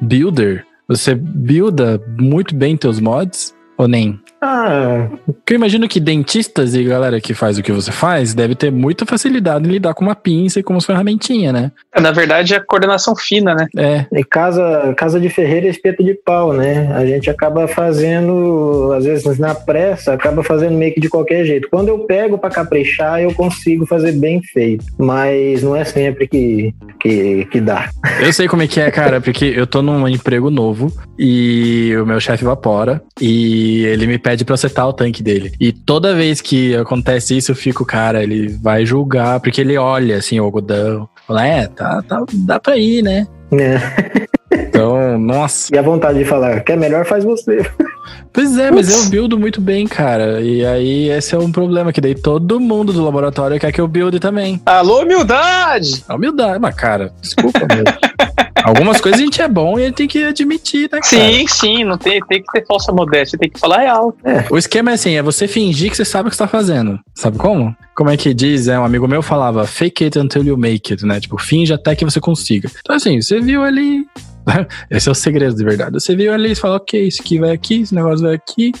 builder? Você builda muito bem teus mods? Ou nem? Ah, Porque eu imagino que dentistas e galera que faz o que você faz deve ter muita facilidade em lidar com uma pinça e com umas ferramentinhas, né? Na verdade, é coordenação fina, né? É. e casa, casa de ferreiro é espeto de pau, né? A gente acaba fazendo, às vezes na pressa, acaba fazendo meio que de qualquer jeito. Quando eu pego para caprichar, eu consigo fazer bem feito. Mas não é sempre que, que, que dá. Eu sei como é que é, cara, porque eu tô num emprego novo e o meu chefe evapora e ele me pede pra setar o tanque dele. E toda vez que acontece isso, eu fico, cara, ele vai julgar, porque ele olha assim o algodão. Fala, é, tá, tá, dá pra ir, né? né? Então, nossa. E a vontade de falar, que é melhor faz você. Pois é, mas eu buildo muito bem, cara. E aí esse é um problema, que daí todo mundo do laboratório quer que eu builde também. Alô, humildade! A humildade, mas cara, desculpa mesmo. Algumas coisas a gente é bom e a gente tem que admitir, né, cara? Sim, sim, não tem, tem que ter falsa modéstia, tem que falar real. O esquema é assim, é você fingir que você sabe o que você tá fazendo. Sabe como? Como é que diz? É, um amigo meu falava, fake it until you make it, né? Tipo, finge até que você consiga. Então, assim, você viu ali. Esse é o segredo de verdade. Você viu ali e fala, ok, isso aqui vai aqui, esse negócio vai aqui.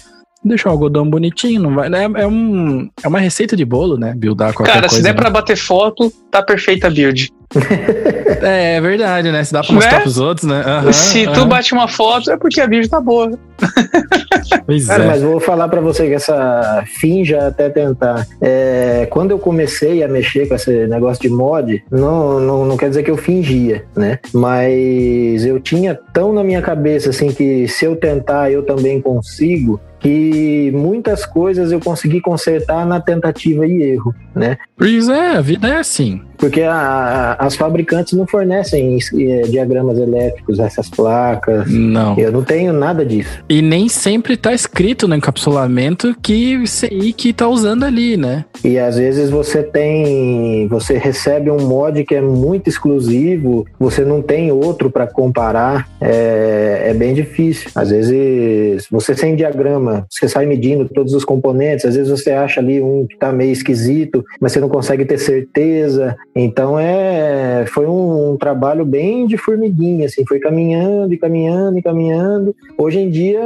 Deixa o algodão bonitinho, não vai. É, é, um, é uma receita de bolo, né? Buildar qualquer Cara, coisa. se der né? pra bater foto, tá perfeita a build. É, é verdade, né? Se dá pra mostrar Né? pros outros, né? Aham, se tu aham. bate uma foto, é porque a build tá boa. Pois Cara, é. mas vou falar pra você que essa finja até tentar. É, quando eu comecei a mexer com esse negócio de mod, não, não, não quer dizer que eu fingia, né? Mas eu tinha tão na minha cabeça assim que se eu tentar eu também consigo. Que muitas coisas eu consegui consertar na tentativa e erro, né? Pois é, a vida é assim. Porque a- as fabricantes não fornecem eh, diagramas elétricos, essas placas. Não. Eu não tenho nada disso. E nem sempre tá escrito no encapsulamento que CI que tá usando ali, né? E às vezes você tem, você recebe um mod que é muito exclusivo, você não tem outro para comparar, é, é bem difícil. Às vezes você sem diagrama, você sai medindo todos os componentes, às vezes você acha ali um que tá meio esquisito, mas você não consegue ter certeza. Então é, foi um, trabalho bem de formiguinha, assim, foi caminhando e caminhando e caminhando. Hoje em dia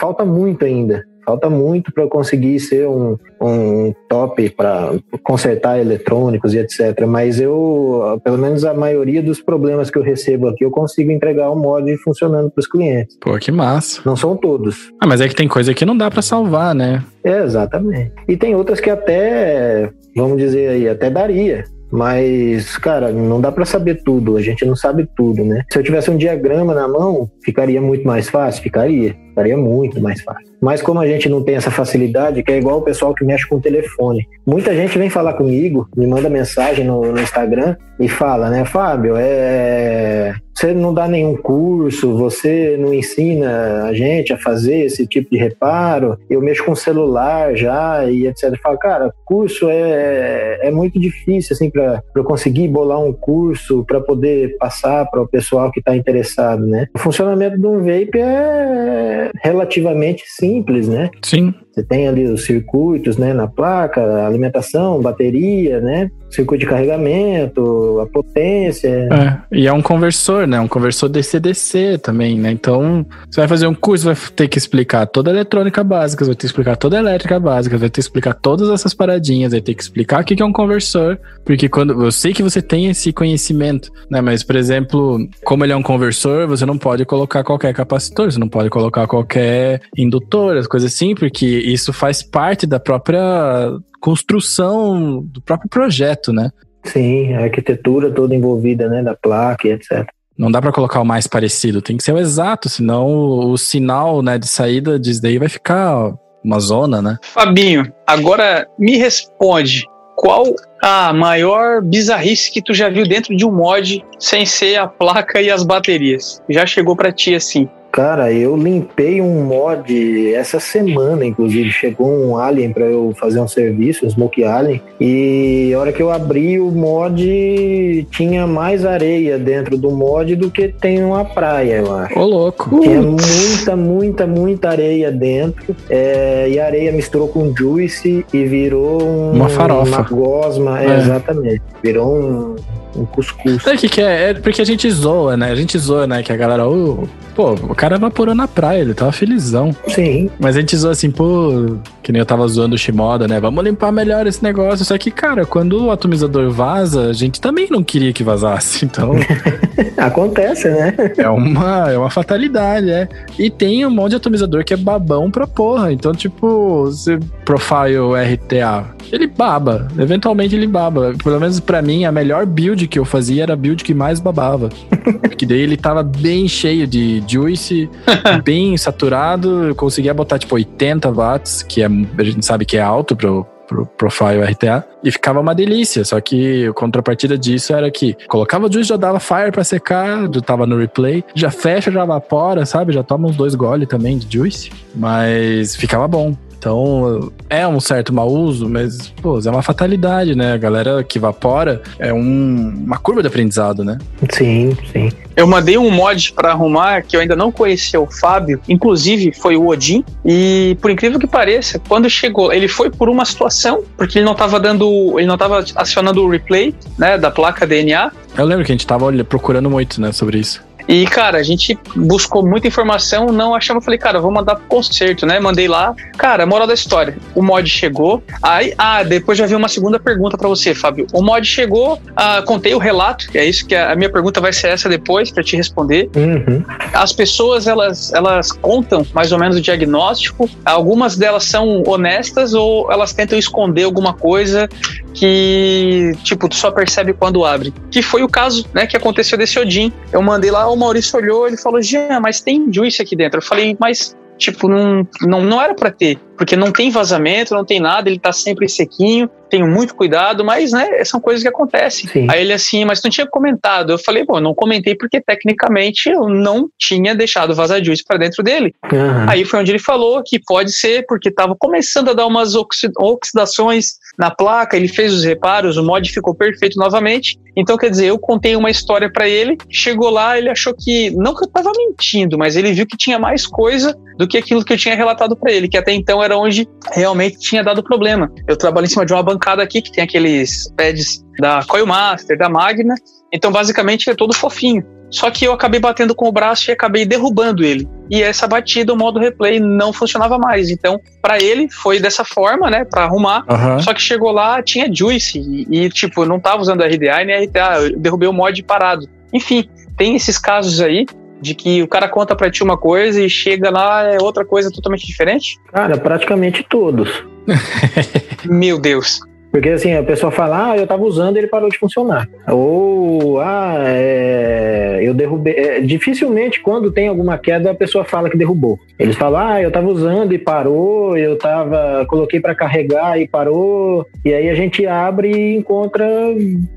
falta muito ainda. Falta muito para eu conseguir ser um, um top para consertar eletrônicos e etc. Mas eu, pelo menos a maioria dos problemas que eu recebo aqui, eu consigo entregar o mod funcionando para os clientes. Pô, que massa. Não são todos. Ah, mas é que tem coisa que não dá pra salvar, né? É, exatamente. E tem outras que até, vamos dizer aí, até daria. Mas, cara, não dá para saber tudo, a gente não sabe tudo, né? Se eu tivesse um diagrama na mão, ficaria muito mais fácil? Ficaria, ficaria muito mais fácil. Mas como a gente não tem essa facilidade, que é igual o pessoal que mexe com o telefone. Muita gente vem falar comigo, me manda mensagem no, no Instagram e fala, né, Fábio, é... você não dá nenhum curso, você não ensina a gente a fazer esse tipo de reparo, eu mexo com celular já e etc. Eu falo, cara, curso é, é muito difícil, assim, para eu conseguir bolar um curso para poder passar para o pessoal que está interessado, né? O funcionamento de um vape é relativamente simples, né? Sim. Você tem ali os circuitos, né, na placa, alimentação, bateria, né, circuito de carregamento, a potência. É, e é um conversor, né? Um conversor DC-DC também, né? Então, você vai fazer um curso, vai ter que explicar toda a eletrônica básica, vai ter que explicar toda a elétrica básica, vai ter que explicar todas essas paradinhas, vai ter que explicar o que é um conversor, porque quando eu sei que você tem esse conhecimento, né? Mas, por exemplo, como ele é um conversor, você não pode colocar qualquer capacitor, você não pode colocar qualquer indutor, as coisas assim, porque isso faz parte da própria construção do próprio projeto, né? Sim, a arquitetura toda envolvida, né, da placa e etc. Não dá para colocar o mais parecido, tem que ser o exato, senão o sinal, né, de saída disso daí vai ficar uma zona, né? Fabinho, agora me responde, qual a maior bizarrice que tu já viu dentro de um mod sem ser a placa e as baterias? Já chegou para ti assim? Cara, eu limpei um mod essa semana, inclusive. Chegou um Alien para eu fazer um serviço, um Smoke Alien. E a hora que eu abri o mod, tinha mais areia dentro do mod do que tem uma praia, eu acho. Ô, louco. Tinha muita, muita, muita areia dentro. É, e a areia misturou com juice e virou um, uma farofa. Uma gosma, é. exatamente. Virou um, um cuscuz. Sabe o que, que é? É porque a gente zoa, né? A gente zoa, né? Que a galera, oh, pô, o cara evaporou na praia, ele tava felizão. Sim. Mas a gente zoa assim, pô, que nem eu tava zoando o Shimoda, né? Vamos limpar melhor esse negócio. Só que, cara, quando o atomizador vaza, a gente também não queria que vazasse, então. Acontece, né? é uma, é uma fatalidade, é. E tem um monte de atomizador que é babão pra porra. Então, tipo, você profile RTA, ele baba. Eventualmente ele baba. Pelo menos para mim, a melhor build que eu fazia era a build que mais babava. Porque daí ele tava bem cheio de juice, bem saturado. Eu conseguia botar tipo 80 watts, que é, a gente sabe que é alto pro, pro Profile RTA e ficava uma delícia. Só que a contrapartida disso era que colocava o juice, já dava fire para secar, já tava no replay, já fecha, já evapora, sabe? Já toma uns dois goles também de juice, mas ficava bom. Então, é um certo mau uso, mas, pô, é uma fatalidade, né? A galera que evapora é um, uma curva de aprendizado, né? Sim, sim. Eu mandei um mod para arrumar que eu ainda não conhecia o Fábio, inclusive foi o Odin, e por incrível que pareça, quando chegou, ele foi por uma situação, porque ele não estava dando, ele não tava acionando o replay, né, da placa DNA. Eu lembro que a gente tava procurando muito, né, sobre isso. E, cara, a gente buscou muita informação, não achava, falei, cara, vou mandar pro concerto, né? Mandei lá. Cara, moral da história, o mod chegou. Aí, ah, depois já vi uma segunda pergunta para você, Fábio. O mod chegou, ah, contei o relato, é isso que a, minha pergunta vai ser essa depois para te responder. Uhum. As pessoas, elas, elas contam mais ou menos o diagnóstico. Algumas delas são honestas ou elas tentam esconder alguma coisa que, tipo, tu só percebe quando abre. Que foi o caso, né, que aconteceu desse Odin. Eu mandei lá, o Maurício olhou, ele falou, Jean, mas tem juice aqui dentro. Eu falei, mas, tipo, não, não, não era para ter porque não tem vazamento, não tem nada, ele tá sempre sequinho, tenho muito cuidado, mas, né, são coisas que acontecem. Sim. Aí ele assim, mas tu não tinha comentado. Eu falei, bom, não comentei porque tecnicamente eu não tinha deixado vazar juice para dentro dele. Uhum. Aí foi onde ele falou que pode ser porque tava começando a dar umas oxidações na placa, ele fez os reparos, o mod ficou perfeito novamente. Então, quer dizer, eu contei uma história para ele, chegou lá, ele achou que, não que eu tava mentindo, mas ele viu que tinha mais coisa do que aquilo que eu tinha relatado para ele, que até então era onde realmente tinha dado problema. Eu trabalho em cima de uma bancada aqui que tem aqueles pads da Coilmaster, da Magna, então basicamente é todo fofinho. Só que eu acabei batendo com o braço e acabei derrubando ele. E essa batida, o modo replay, não funcionava mais. Então, para ele, foi dessa forma, né? Pra arrumar. Uhum. Só que chegou lá, tinha Juice. E, e, tipo, não tava usando RDA nem RTA. Eu derrubei o mod parado. Enfim, tem esses casos aí de que o cara conta para ti uma coisa e chega lá é outra coisa totalmente diferente? Cara, praticamente todos. Meu Deus. Porque assim, a pessoa fala, ah, eu tava usando e ele parou de funcionar. Ou, ah, é, eu derrubei. É, dificilmente, quando tem alguma queda, a pessoa fala que derrubou. Eles falam, ah, eu tava usando e parou, eu tava. coloquei para carregar e parou. E aí a gente abre e encontra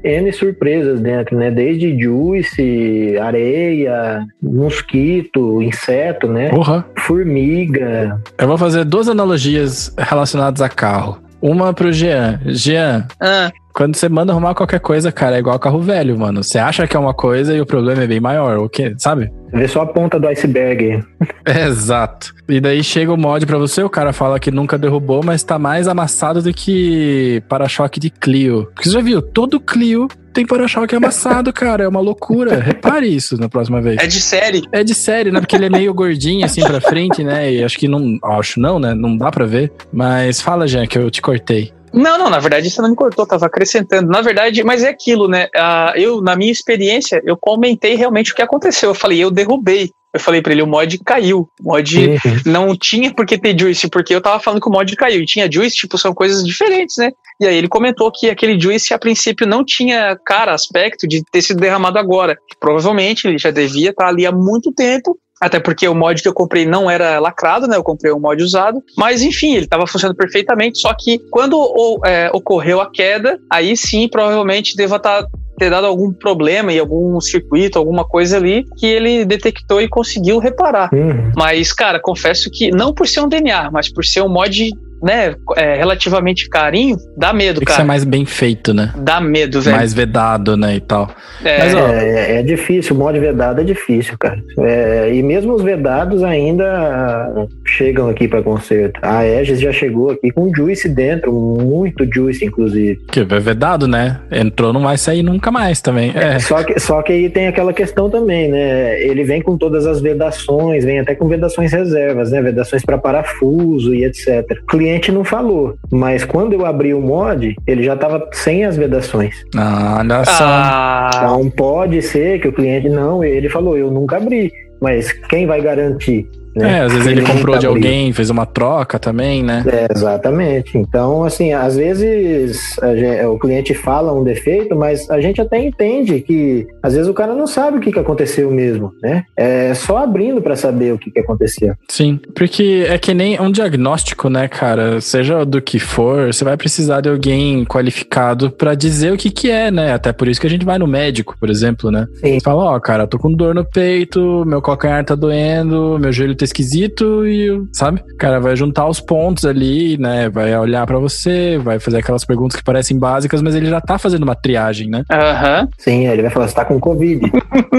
N surpresas dentro, né? Desde juice, areia, mosquito, inseto, né? Uhum. Formiga. Eu vou fazer duas analogias relacionadas a carro. Uma pro Jean. Jean, ah. quando você manda arrumar qualquer coisa, cara, é igual carro velho, mano. Você acha que é uma coisa e o problema é bem maior, o que, sabe? Você vê só a ponta do iceberg. Exato. E daí chega o mod pra você, o cara fala que nunca derrubou, mas tá mais amassado do que para-choque de Clio. Porque você já viu, todo Clio tem para-choque amassado, cara. É uma loucura. Repare isso na próxima vez. É de série. É de série, né? Porque ele é meio gordinho assim pra frente, né? E acho que não. Acho não, né? Não dá pra ver. Mas fala, Jean, que eu te cortei. Não, não, na verdade você não me cortou, tava acrescentando. Na verdade, mas é aquilo, né? Uh, eu, na minha experiência, eu comentei realmente o que aconteceu. Eu falei, eu derrubei. Eu falei pra ele, o mod caiu. O mod uhum. não tinha por que ter juice, porque eu tava falando que o mod caiu. E tinha juice, tipo, são coisas diferentes, né? E aí ele comentou que aquele juice, a princípio, não tinha cara, aspecto de ter sido derramado agora. Provavelmente ele já devia estar ali há muito tempo até porque o mod que eu comprei não era lacrado, né? Eu comprei um mod usado. Mas enfim, ele estava funcionando perfeitamente. Só que quando o, é, ocorreu a queda, aí sim, provavelmente deva estar tá, ter dado algum problema em algum circuito, alguma coisa ali, que ele detectou e conseguiu reparar. Uhum. Mas, cara, confesso que não por ser um DNA, mas por ser um mod né, é, relativamente carinho, dá medo, Tem cara. Que ser mais bem feito, né? Dá medo, velho. Mais vedado, né, e tal. É, Mas, ó, é, é difícil, o mod vedado é difícil, cara. É, e mesmo os vedados ainda chegam aqui para conserto. A Aegis já chegou aqui com juice dentro, muito juice, inclusive. Que é vedado, né? Entrou, não vai sair nunca mais também. É. Só, que, só que aí tem aquela questão também, né? Ele vem com todas as vedações, vem até com vedações reservas, né? Vedações para parafuso e etc. O cliente não falou, mas quando eu abri o mod, ele já estava sem as vedações. Ah, olha só. Ah. Então pode ser que o cliente não, ele falou, eu nunca abri. Mas quem vai garantir? Né? É, às vezes ele, ele comprou de alguém, fez uma troca também, né? É, exatamente. Então, assim, às vezes gente, o cliente fala um defeito, mas a gente até entende que às vezes o cara não sabe o que, que aconteceu mesmo, né? É só abrindo para saber o que, que aconteceu. Sim, porque é que nem um diagnóstico, né, cara? Seja do que for, você vai precisar de alguém qualificado para dizer o que que é, né? Até por isso que a gente vai no médico, por exemplo, né? Sim. Fala, ó, oh, cara, tô com dor no peito, meu calcanhar tá doendo, meu joelho tá esquisito e, sabe? O cara vai juntar os pontos ali, né? Vai olhar para você, vai fazer aquelas perguntas que parecem básicas, mas ele já tá fazendo uma triagem, né? Aham. Uhum. Sim, ele vai falar, você tá com Covid.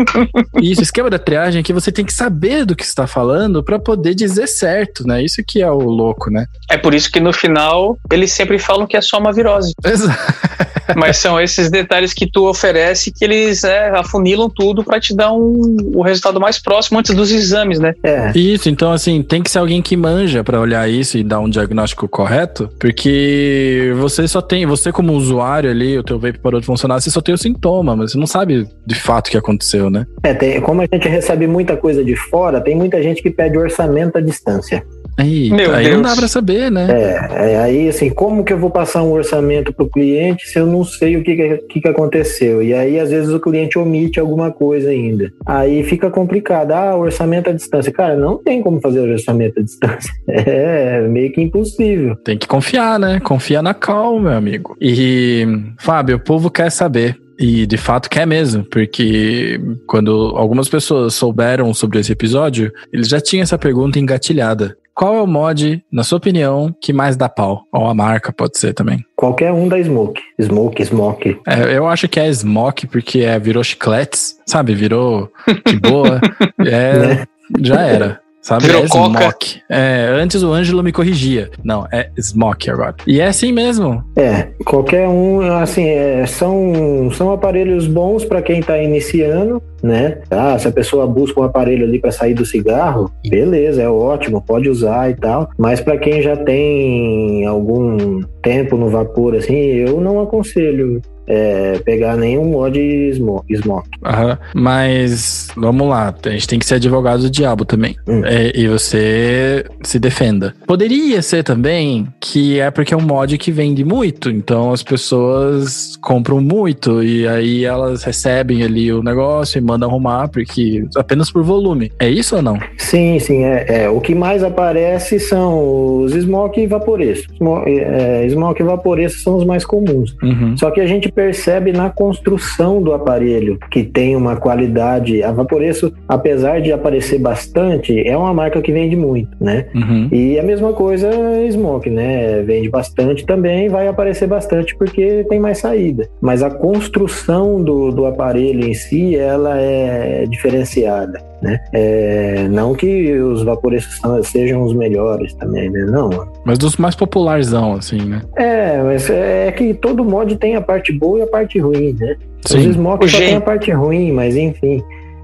Isso, o esquema da triagem é que você tem que saber do que está falando para poder dizer certo, né? Isso que é o louco, né? É por isso que no final eles sempre falam que é só uma virose. Exato. Mas são esses detalhes que tu oferece que eles é, afunilam tudo para te dar um, o resultado mais próximo antes dos exames, né? É. Isso, então assim, tem que ser alguém que manja para olhar isso e dar um diagnóstico correto, porque você só tem, você como usuário ali, o teu vape parou de funcionar, você só tem o sintoma, mas você não sabe de fato o que aconteceu, né? É, tem, como a gente recebe muita coisa de fora, tem muita gente que pede orçamento à distância. Aí, Meu aí Deus. não dá para saber, né? É, é, aí assim, como que eu vou passar um orçamento pro cliente se eu não sei o que, que, que aconteceu? E aí, às vezes, o cliente omite alguma coisa ainda. Aí fica complicado. Ah, orçamento à distância. Cara, não tem como fazer orçamento à distância. É meio que impossível. Tem que confiar, né? Confia na cal, meu amigo. E, Fábio, o povo quer saber. E de fato quer mesmo, porque quando algumas pessoas souberam sobre esse episódio, eles já tinham essa pergunta engatilhada. Qual é o mod, na sua opinião, que mais dá pau? Ou a marca pode ser também. Qualquer um da Smoke. Smoke, Smoke. É, eu acho que é Smoke porque é, virou chicletes, sabe? Virou de boa. é, né? Já era. Sabe? Virou é Smoke. É, antes o Ângelo me corrigia. Não, é Smoke agora. E é assim mesmo. É, qualquer um, assim, é, são, são aparelhos bons para quem está iniciando, né? Ah, se a pessoa busca um aparelho ali para sair do cigarro, beleza, é ótimo, pode usar e tal. Mas para quem já tem algum tempo no vapor, assim, eu não aconselho é, pegar nenhum mod smoke. Uhum. Mas vamos lá, a gente tem que ser advogado do diabo também. Hum. É, e você se defenda. Poderia ser também que é porque é um mod que vende muito, então as pessoas compram muito e aí elas recebem ali o negócio e mandam arrumar porque apenas por volume. É isso ou não? Sim, sim. É, é. O que mais aparece são os smoke e vaporeços. Smoke, é, smoke e vaporeços são os mais comuns. Uhum. Só que a gente percebe na construção do aparelho que tem uma qualidade. A Vaporeço, apesar de aparecer bastante, é uma marca que vende muito, né? Uhum. E a mesma coisa Smoke, né? Vende bastante também, vai aparecer bastante porque tem mais saída. Mas a construção do, do aparelho em si, ela é diferenciada. Né? É, não que os vaporeços sejam os melhores também, né? Não. Mas dos mais popularzão, assim, né? É, mas é que todo mod tem a parte boa e a parte ruim, né? Sim. Os Smoke só tem a parte ruim, mas enfim.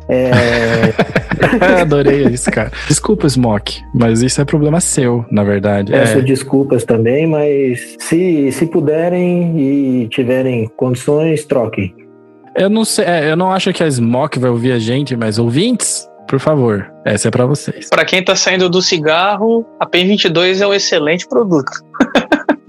É... Adorei isso, cara. Desculpa, Smoke, mas isso é problema seu, na verdade. Peço É. desculpas também, mas se, se puderem e tiverem condições, troquem. Eu não sei, é, eu não acho que a Smoke vai ouvir a gente, mas ouvintes, por favor, essa é pra vocês. Pra quem tá saindo do cigarro, a PEN22 é um excelente produto.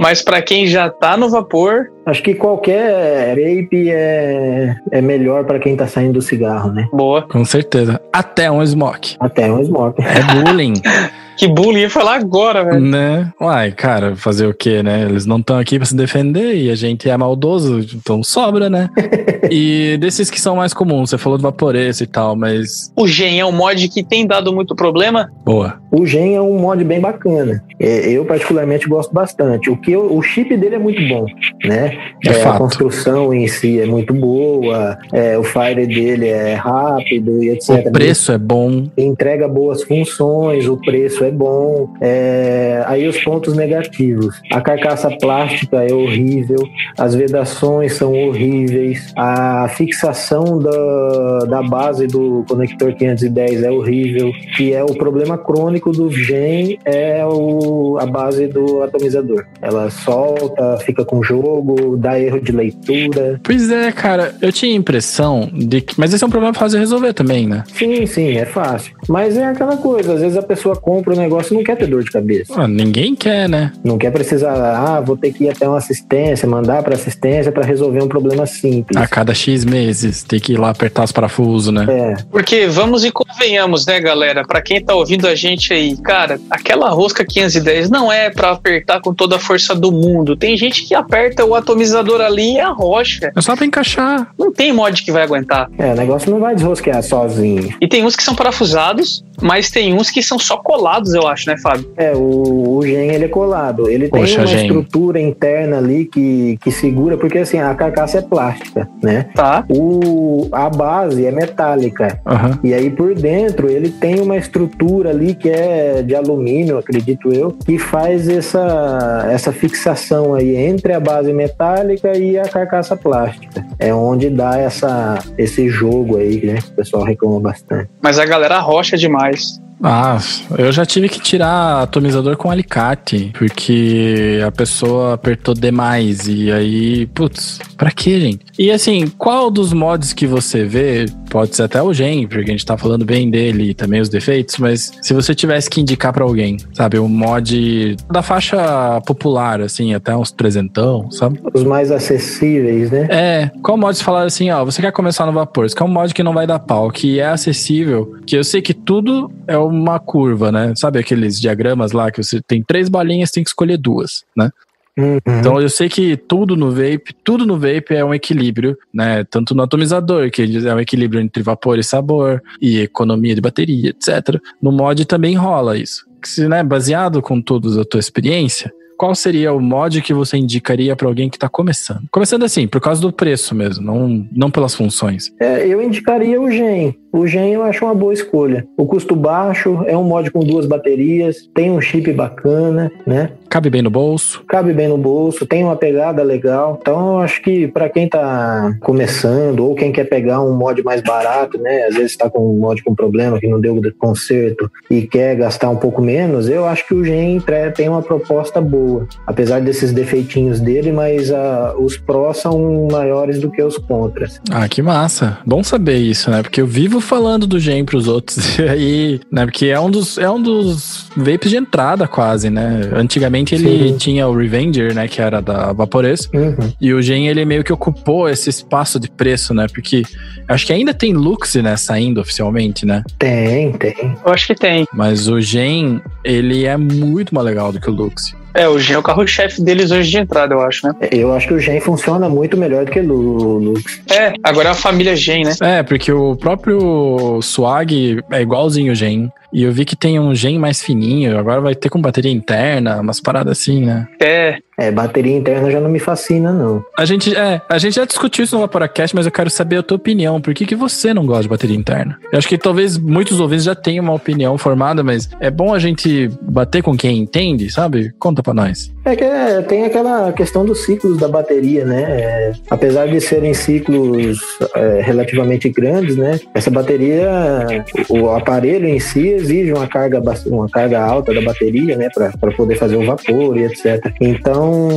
Mas pra quem já tá no vapor, Acho que qualquer vape é, é melhor para quem tá saindo do cigarro, né? boa. Com certeza. Até um Smoke. Até um smoke. É bullying, Que bullying ia falar agora, velho. né? Uai, cara, fazer o quê, né? Eles não estão aqui pra se defender e a gente é maldoso, então sobra, né? e desses que são mais comuns, você falou do Vaporeço e tal, mas. O Gen é um mod que tem dado muito problema. Boa. O Gen é um mod bem bacana. É, Eu particularmente gosto bastante. O que eu- o chip dele é muito bom, né? De a fato. construção em si é muito boa. é, o fire dele é rápido e etc. O preço é bom. entrega boas funções, o preço é bom. é, Aí os pontos negativos. A carcaça plástica é horrível, as vedações são horríveis, a fixação da, da base do conector 510 é horrível, que é o problema crônico do gen é o, a base do atomizador. Ela solta, fica com jogo, dá erro de leitura. Pois é, cara, eu tinha a impressão de que. Mas esse é um problema fácil de resolver também, né? Sim, sim, é fácil. Mas é aquela coisa, às vezes a pessoa compra o negócio não quer ter dor de cabeça. Ah, ninguém quer, né? Não quer precisar, ah, vou ter que ir até uma assistência, mandar para assistência para resolver um problema simples. A cada X meses, tem que ir lá apertar os parafusos, né? É, Porque vamos e convenhamos, né, galera? Pra quem tá ouvindo a gente aí, cara, aquela rosca 510 não é pra apertar com toda a força do mundo. Tem gente que aperta o atomizador ali e a rocha. É só pra encaixar. Não tem mod que vai aguentar. é, o negócio não vai desrosquear sozinho. E tem uns que são parafusados, mas tem uns que são só colados, eu acho, né, Fábio? É, o, o gen ele é colado. Ele tem Poxa, uma gen. estrutura interna ali que, que segura, porque assim, a carcaça é plástica, né? Tá. O, a base é metálica. Aham. E aí por dentro ele tem uma estrutura ali que é de alumínio, acredito eu, que faz essa, essa fixação aí entre a base metálica e a carcaça plástica. É onde dá essa, esse jogo aí, né? que O pessoal reclama bastante. Mas a galera rocha demais. Ah, eu já tive que tirar atomizador com alicate, porque a pessoa apertou demais. E aí, putz, pra quê, gente? E assim, qual dos mods que você vê, pode ser até o Gen, porque a gente tá falando bem dele e também os defeitos, mas se você tivesse que indicar pra alguém, sabe, um mod da faixa popular, assim, até uns trezentão, sabe? Os mais acessíveis, né? É, qual mod você falar assim, ó, você quer começar no vapor, você quer um mod que não vai dar pau, que é acessível, que eu sei que tudo é uma curva, né? Sabe aqueles diagramas lá que você tem três bolinhas, tem que escolher duas, né? Uhum. Então eu sei que tudo no vape, tudo no vape é um equilíbrio, né? Tanto no atomizador, que é um equilíbrio entre vapor e sabor, e economia de bateria, etc. No mod também rola isso. Se, né, baseado com toda a tua experiência, qual seria o mod que você indicaria para alguém que tá começando? Começando assim, por causa do preço mesmo, não, não pelas funções. É, eu indicaria o Gen. O Gen eu acho uma boa escolha. O custo baixo, é um mod com duas baterias, tem um chip bacana, né? Cabe bem no bolso. Cabe bem no bolso, tem uma pegada legal. Então, eu acho que para quem tá começando ou quem quer pegar um mod mais barato, né? Às vezes tá com um mod com problema que não deu de conserto e quer gastar um pouco menos, eu acho que o Gen tem uma proposta boa. Apesar desses defeitinhos dele, mas ah, os prós são maiores do que os contras. Ah, que massa. Bom saber isso, né? Porque eu vivo falando do Gen pros outros. E aí, né? Porque é um dos, é um dos vapes de entrada quase, né? Antigamente ele Sim. tinha o Revenger, né? Que era da Vaporez. Uhum. E o Gen, ele meio que ocupou esse espaço de preço, né? Porque acho que ainda tem Luxe, né? Saindo oficialmente, né? Tem, tem. Eu acho que tem. Mas o Gen, ele é muito mais legal do que o Luxe. É, o Gen é o carro-chefe deles hoje de entrada, eu acho, né? Eu acho que o Gen funciona muito melhor do que o Lux. É, agora é a família Gen, né? É, porque o próprio Swag é igualzinho o Gen. E eu vi que tem um gen mais fininho, agora vai ter com bateria interna, umas paradas assim, né? É. É, bateria interna já não me fascina, não. A gente, é, a gente já discutiu isso no Vaporacast, mas eu quero saber a tua opinião. Por que, que você não gosta de bateria interna? Eu acho que talvez muitos ouvintes já tenham uma opinião formada, mas é bom a gente bater com quem entende, sabe? Conta pra nós. É que é, tem aquela questão dos ciclos da bateria, né? É, apesar de serem ciclos é, relativamente grandes, né? Essa bateria, o aparelho em si exige uma carga, uma carga alta da bateria, né? Para poder fazer o vapor e etc. Então,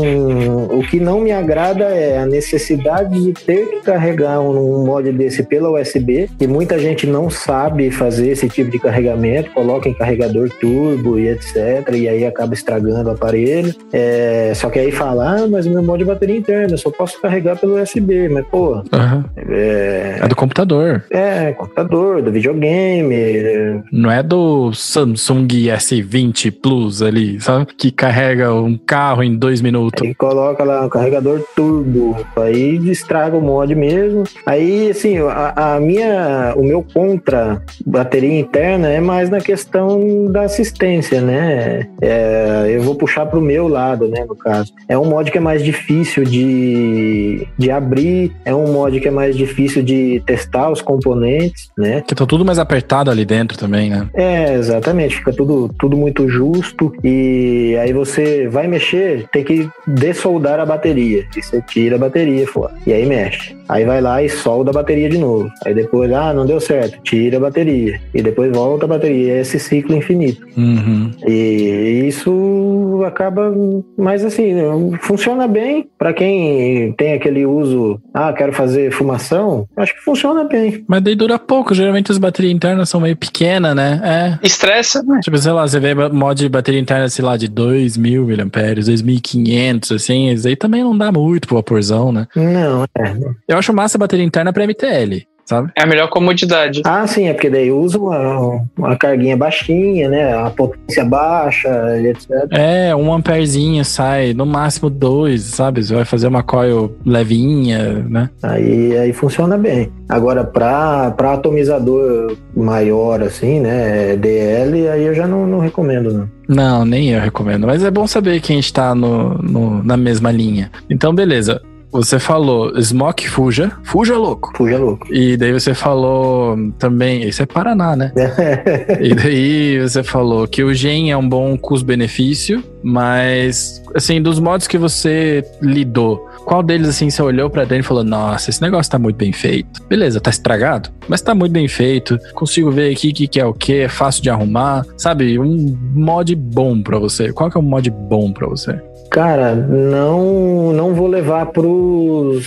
o que não me agrada é a necessidade de ter que carregar um mod desse pela USB, e muita gente não sabe fazer esse tipo de carregamento, coloca em carregador turbo e etc. E aí acaba estragando o aparelho. É, só que aí fala, ah, mas o meu mod de bateria interna, eu só posso carregar pelo USB, mas pô. Uhum. É... é do computador. É, computador, do videogame. Não é do Samsung S20 Plus ali, sabe? Que carrega um carro em dois minutos. Aí coloca lá um carregador turbo, aí estraga o mod mesmo. Aí, assim, a, a minha, o meu contra bateria interna é mais na questão da assistência, né? É, eu vou puxar pro meu lado, né, no caso. É um mod que é mais difícil de, de abrir, é um mod que é mais difícil de testar os componentes, né? Que tá tudo mais apertado ali dentro também, né? É, exatamente. Fica tudo, tudo muito justo e aí você vai mexer, tem que dessoldar a bateria. E você tira a bateria fora. E aí mexe. Aí vai lá e solda a bateria de novo. Aí depois, ah, não deu certo, tira a bateria. E depois volta a bateria. É esse ciclo infinito. Uhum. E isso acaba, mas assim, funciona bem para quem tem aquele uso, ah, quero fazer fumação, acho que funciona bem. Mas daí dura pouco, geralmente as baterias internas são meio pequenas, né? É. Estressa, né? Tipo, sei lá, você vê mod de bateria interna, sei lá, de 2.000 mAh, 2.500, assim, isso aí também não dá muito pro vaporzão, né? Não, é. Eu acho massa a bateria interna pra MTL sabe? É a melhor comodidade. Ah, sim, é porque daí usa uma, uma carguinha baixinha, né? A potência baixa, etc. É, um amperzinho sai, no máximo dois, sabe? Você vai fazer uma coil levinha, né? Aí, aí funciona bem. Agora, para atomizador maior, assim, né? DL, aí eu já não, não recomendo, não. Não, nem eu recomendo. Mas é bom saber que a gente tá no, no, na mesma linha. Então, beleza. Você falou Smoke Fuja. Fuja louco. Fuja louco. E daí você falou também. Isso é Paraná, né? e daí você falou que o Gen é um bom custo-benefício, mas, assim, dos modos que você lidou, qual deles, assim, você olhou pra dentro e falou: Nossa, esse negócio tá muito bem feito. Beleza, tá estragado, mas tá muito bem feito. Consigo ver aqui o que, que é o que, é fácil de arrumar. Sabe, um mod bom pra você. Qual que é um mod bom pra você? Cara, não, não vou levar pros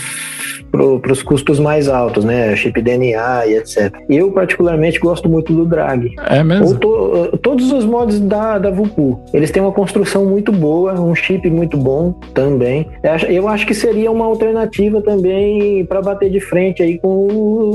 para os custos mais altos, né? Chip DNA e etc. Eu, particularmente, gosto muito do Drag. É mesmo? To, todos os mods da, da Vupu. Eles têm uma construção muito boa, um chip muito bom também. Eu acho que seria uma alternativa também para bater de frente aí com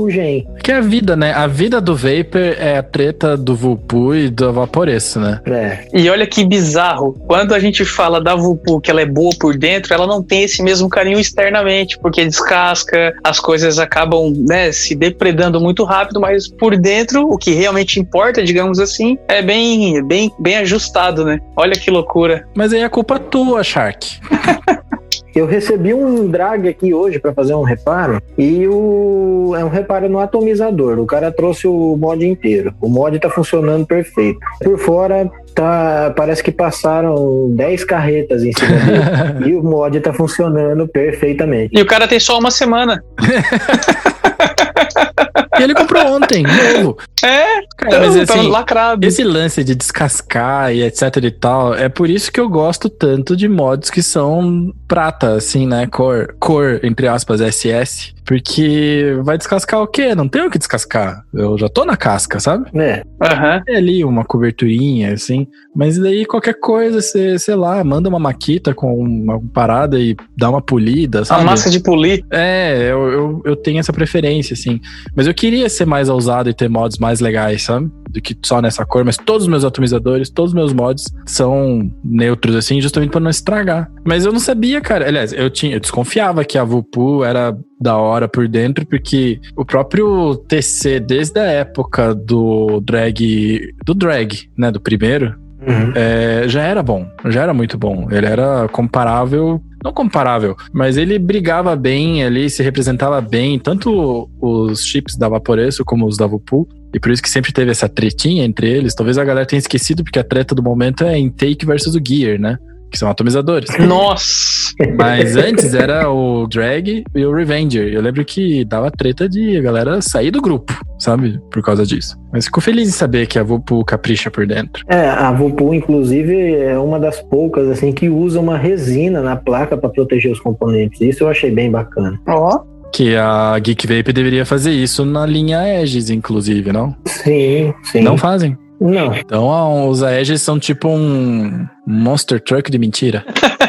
o Gen. Que é a vida, né? A vida do Vapor é a treta do Vupu e do Vaporeço, né? É. E olha que bizarro. Quando a gente fala da Vupu que ela é boa por dentro, ela não tem esse mesmo carinho externamente, porque descasca as coisas acabam né, se depredando muito rápido, mas por dentro, o que realmente importa, digamos assim, é bem, bem, bem ajustado, né? Olha que loucura. Mas aí a culpa é tua, Shark. Eu recebi um drag aqui hoje para fazer um reparo e o é um reparo no atomizador. O cara trouxe o mod inteiro. O mod tá funcionando perfeito. Por fora tá, parece que passaram 10 carretas em cima dele e o mod tá funcionando perfeitamente. E o cara tem só uma semana. E ele comprou ontem, novo. É, Cara, mas tá assim, lacrado. Esse lance de descascar e etc e tal, é por isso que eu gosto tanto de mods que são prata, assim, né? Cor, cor entre aspas, SS. Porque vai descascar o quê? Não tem o que descascar. Eu já tô na casca, sabe? É. Uhum. É ali uma coberturinha, assim. Mas daí qualquer coisa, você, sei lá, manda uma maquita com uma parada e dá uma polida, sabe? A massa de polir. É, eu, eu, eu tenho essa preferência, assim. Mas eu queria queria ser mais ousado e ter mods mais legais, sabe? Do que só nessa cor, mas todos os meus atomizadores, todos os meus mods são neutros, assim, justamente para não estragar. Mas eu não sabia, cara. Aliás, eu tinha, eu desconfiava que a Vupu era da hora por dentro, porque o próprio TC, desde a época do drag. Do drag, né? Do primeiro, Uhum. é, já era bom, já era muito bom. Ele era comparável, não comparável, mas ele brigava bem ali, se representava bem, tanto os chips da Vaporeço como os da Vupu. E por isso que sempre teve essa tretinha entre eles. Talvez a galera tenha esquecido, porque a treta do momento é Intake versus o Gear, né? Que são atomizadores. Nossa! Mas antes era o Drag e o Revenger. Eu lembro que dava treta de a galera sair do grupo, sabe? Por causa disso. Mas fico feliz em saber que a Vupu capricha por dentro. É, a Vupu, inclusive, é uma das poucas assim que usa uma resina na placa para proteger os componentes. Isso eu achei bem bacana. Ó, Que a Geek Vape deveria fazer isso na linha Aegis, inclusive, não? Sim, sim. Não fazem. Não. Então a- os Aegis são tipo um monster truck de mentira.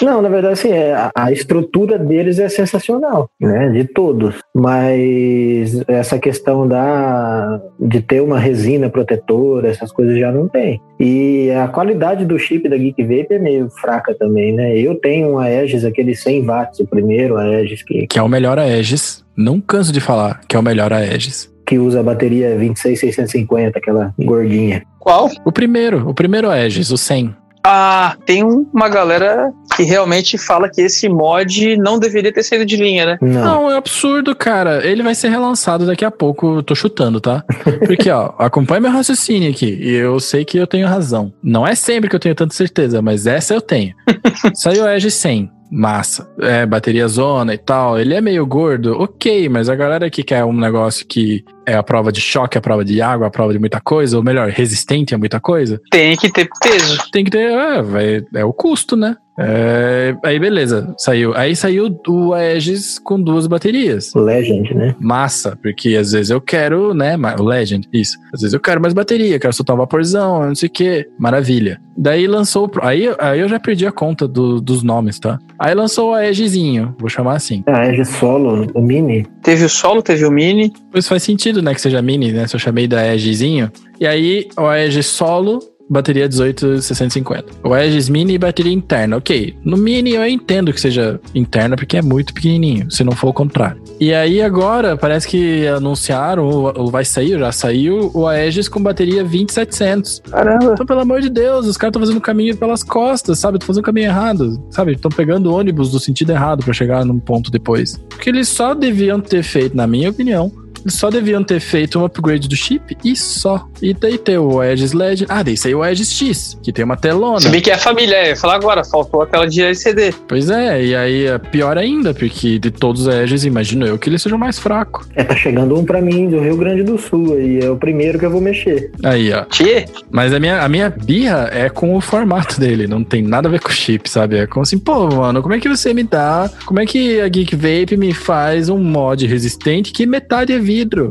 Não, na verdade, assim, é, a- a estrutura deles é sensacional, né? De todos. Mas essa questão da de ter uma resina protetora, essas coisas já não tem. E a qualidade do chip da Geek Vape é meio fraca também, né? Eu tenho um Aegis, aquele 100 watts, o primeiro Aegis que, Que é o melhor Aegis. Não canso de falar que é o melhor Aegis. Que usa a bateria 26650, aquela gordinha. qual? O primeiro, o primeiro Aegis, o 100. Ah, tem um- uma galera que realmente fala que esse mod não deveria ter saído de linha, né? Não. Não, é absurdo, cara. Ele vai ser relançado daqui a pouco. Eu tô chutando, tá? Porque, ó, acompanha meu raciocínio aqui. E eu sei que eu tenho razão. Não é sempre que eu tenho tanta certeza, mas essa eu tenho. Saiu o Edge 100. Massa. É, bateria zona e tal. Ele é meio gordo, ok, mas a galera que quer um negócio que é a prova de choque, a prova de água, a prova de muita coisa, ou melhor, resistente a muita coisa, Tem que ter peso. tem que ter. É, é o custo, né? É, aí beleza, saiu. Aí saiu o Aegis com duas baterias. Legend, né? Massa, porque às vezes eu quero, né? Legend, isso. Às vezes eu quero mais bateria, quero soltar um vaporzão, não sei o que. Maravilha. Daí lançou. Aí, aí eu já perdi a conta do- dos nomes, tá? Aí lançou o Aegisinho, vou chamar assim. Aegis Solo, o Mini. Teve o solo, teve o mini. Pois faz sentido, né? Que seja mini, né? Se eu chamei da Aegisinho. E aí, o Aegis solo, bateria 18650. O Aegis mini e bateria interna. Ok. No mini eu entendo que seja interna, porque é muito pequenininho, se não for o contrário. E aí, agora, parece que anunciaram, ou, vai sair, já saiu, o Aegis com bateria 20700. Caramba. Então, pelo amor de Deus, os caras estão fazendo caminho pelas costas, sabe? Estão fazendo caminho errado, sabe? Estão pegando ônibus do sentido errado pra chegar num ponto depois. Porque eles só deviam ter feito, na minha opinião, só deviam ter feito um upgrade do chip e só. E daí ter o Aegis LED. Ah, daí saiu o Aegis X, que tem uma telona. Se bem que é a família, é. Falar agora, faltou a tela de LCD. Pois é, e aí é pior ainda, porque de todos os Aegis, imagino eu que ele seja o mais fraco. É, tá chegando um pra mim do Rio Grande do Sul aí, é o primeiro que eu vou mexer. Aí, ó. Tchê, Mas a minha, a minha birra é com o formato dele, não tem nada a ver com o chip, sabe? É como assim, pô, mano, como é que você me dá? Como é que a Geek Vape me faz um mod resistente que metade é vidro?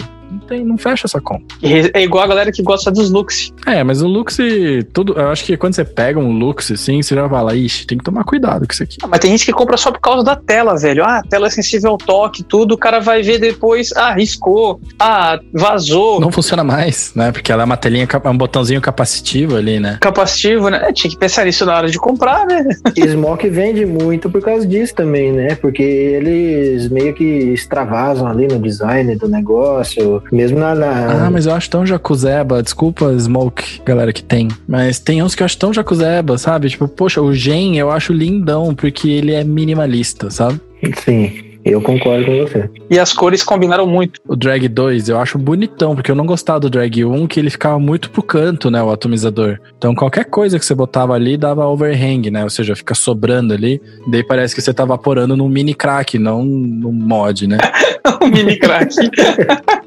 Não, tem, não fecha essa conta. é igual a galera que gosta dos looks. É, mas o Lux, tudo. Eu acho que quando você pega um Lux assim, você já fala, ixi, tem que tomar cuidado com isso aqui. Ah, mas tem gente que compra só por causa da tela, velho. Ah, a tela é sensível ao toque, tudo. O cara vai ver depois. Ah, riscou. Ah, vazou. Não funciona mais, né? Porque ela é uma telinha, cap- um botãozinho capacitivo ali, né? Capacitivo, né? É, tinha que pensar nisso na hora de comprar, né? E Smoke vende muito por causa disso também, né? Porque eles meio que extravasam ali no design do negócio, mesmo na. na- Ah, mas eu acho tão jacuzeba. Desculpa, Smoke, galera que tem. Mas tem uns que eu acho tão jacuzeba, sabe? Tipo, poxa, o Gen eu acho lindão, porque ele é minimalista, sabe? Sim, eu concordo com você. E as cores combinaram muito. O Drag 2 eu acho bonitão, porque eu não gostava do Drag 1, que ele ficava muito pro canto, né? O atomizador. Então qualquer coisa que você botava ali dava overhang, né? Ou seja, fica sobrando ali. Daí parece que você tá vaporando num mini crack, não num mod, né? o mini crack.